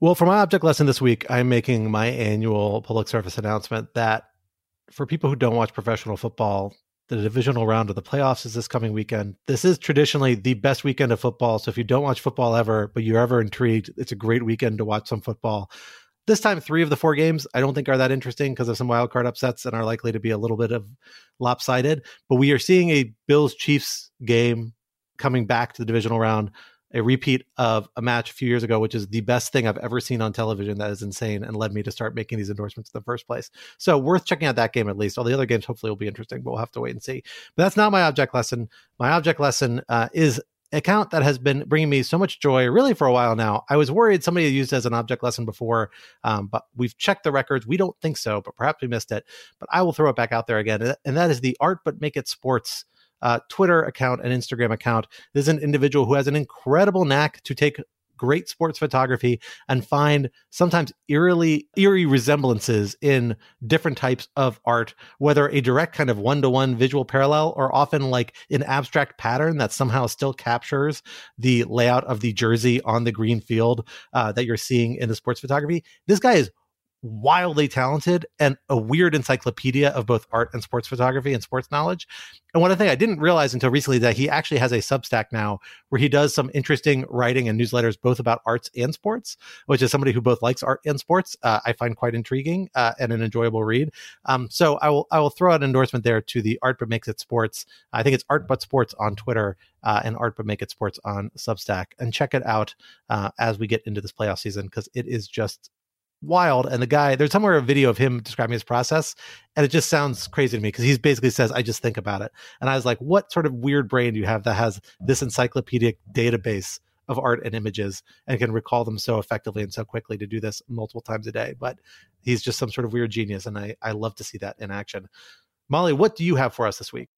Well, for my object lesson this week, I'm making my annual public service announcement that for people who don't watch professional football, the divisional round of the playoffs is this coming weekend. This is traditionally the best weekend of football. So if you don't watch football ever, but you're ever intrigued, it's a great weekend to watch some football. This time, three of the four games I don't think are that interesting because of some wild card upsets and are likely to be a little bit of lopsided. But we are seeing a Bills Chiefs game coming back to the divisional round a repeat of a match a few years ago, which is the best thing I've ever seen on television. That is insane and led me to start making these endorsements in the first place. So worth checking out that game at least. All the other games hopefully will be interesting, but we'll have to wait and see. But that's not my object lesson. My object lesson uh, is account that has been bringing me so much joy really for a while now. I was worried somebody used as an object lesson before, um, but we've checked the records. We don't think so, but perhaps we missed it. But I will throw it back out there again. And that is the Art But Make It Sports uh, Twitter account and Instagram account. This is an individual who has an incredible knack to take great sports photography and find sometimes eerily eerie resemblances in different types of art whether a direct kind of one-to-one visual parallel or often like an abstract pattern that somehow still captures the layout of the jersey on the green field uh, that you're seeing in the sports photography this guy is wildly talented and a weird encyclopedia of both art and sports photography and sports knowledge. And one thing I didn't realize until recently that he actually has a Substack now where he does some interesting writing and newsletters both about arts and sports, which is somebody who both likes art and sports. Uh, I find quite intriguing uh, and an enjoyable read. Um, so I will I will throw out an endorsement there to the Art But Makes It Sports. I think it's Art But Sports on Twitter uh, and Art But Make It Sports on Substack, and check it out uh, as we get into this playoff season because it is just wild. And the guy, there's somewhere a video of him describing his process, and it just sounds crazy to me because he basically says, I just think about it. And I was like, what sort of weird brain do you have that has this encyclopedic database of art and images and can recall them so effectively and so quickly to do this multiple times a day? But he's just some sort of weird genius. And I, I love to see that in action. Molly, what do you have for us this week?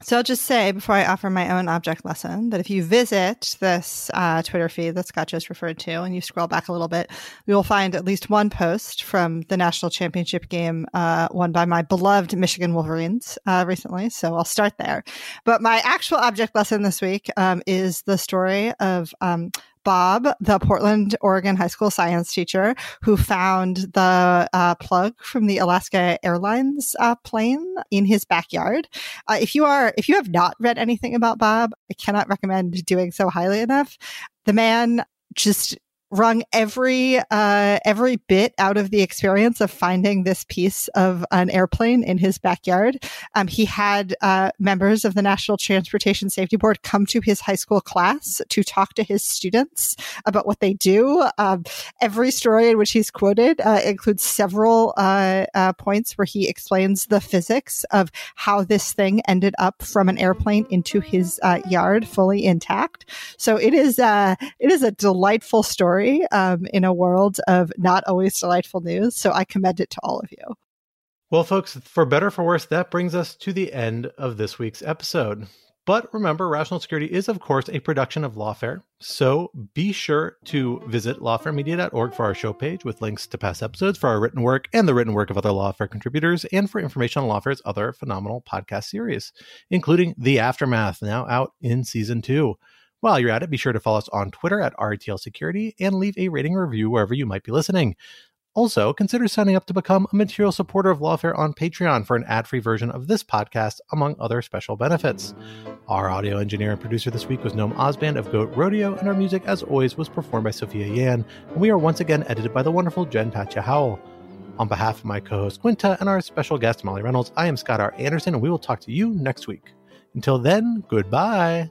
So I'll just say before I offer my own object lesson that if you visit this uh, Twitter feed that Scott just referred to and you scroll back a little bit, you will find at least one post from the national championship game uh, won by my beloved Michigan Wolverines uh, recently. So I'll start there. But my actual object lesson this week um, is the story of um, Bob, the Portland, Oregon high school science teacher who found the uh, plug from the Alaska Airlines uh, plane in his backyard. Uh, if you are, if you have not read anything about Bob, I cannot recommend doing so highly enough. The man just wrung every uh, every bit out of the experience of finding this piece of an airplane in his backyard. Um, he had uh, members of the National Transportation Safety Board come to his high school class to talk to his students about what they do. Um, every story in which he's quoted uh, includes several uh, uh, points where he explains the physics of how this thing ended up from an airplane into his uh, yard fully intact. So it is it is a delightful story story um, in a world of not always delightful news. So I commend it to all of you. Well, folks, for better for worse, that brings us to the end of this week's episode. But remember, Rational Security is, of course, a production of Lawfare. So be sure to visit lawfaremedia.org for our show page with links to past episodes for our written work and the written work of other Lawfare contributors, and for information on Lawfare's other phenomenal podcast series, including The Aftermath, now out in season two. While you're at it, be sure to follow us on Twitter at RTL Security and leave a rating or review wherever you might be listening. Also, consider signing up to become a material supporter of Lawfare on Patreon for an ad free version of this podcast, among other special benefits. Our audio engineer and producer this week was Noam Osband of Goat Rodeo, and our music, as always, was performed by Sophia Yan. And we are once again edited by the wonderful Jen Patja Howell. On behalf of my co host Quinta and our special guest Molly Reynolds, I am Scott R. Anderson, and we will talk to you next week. Until then, goodbye.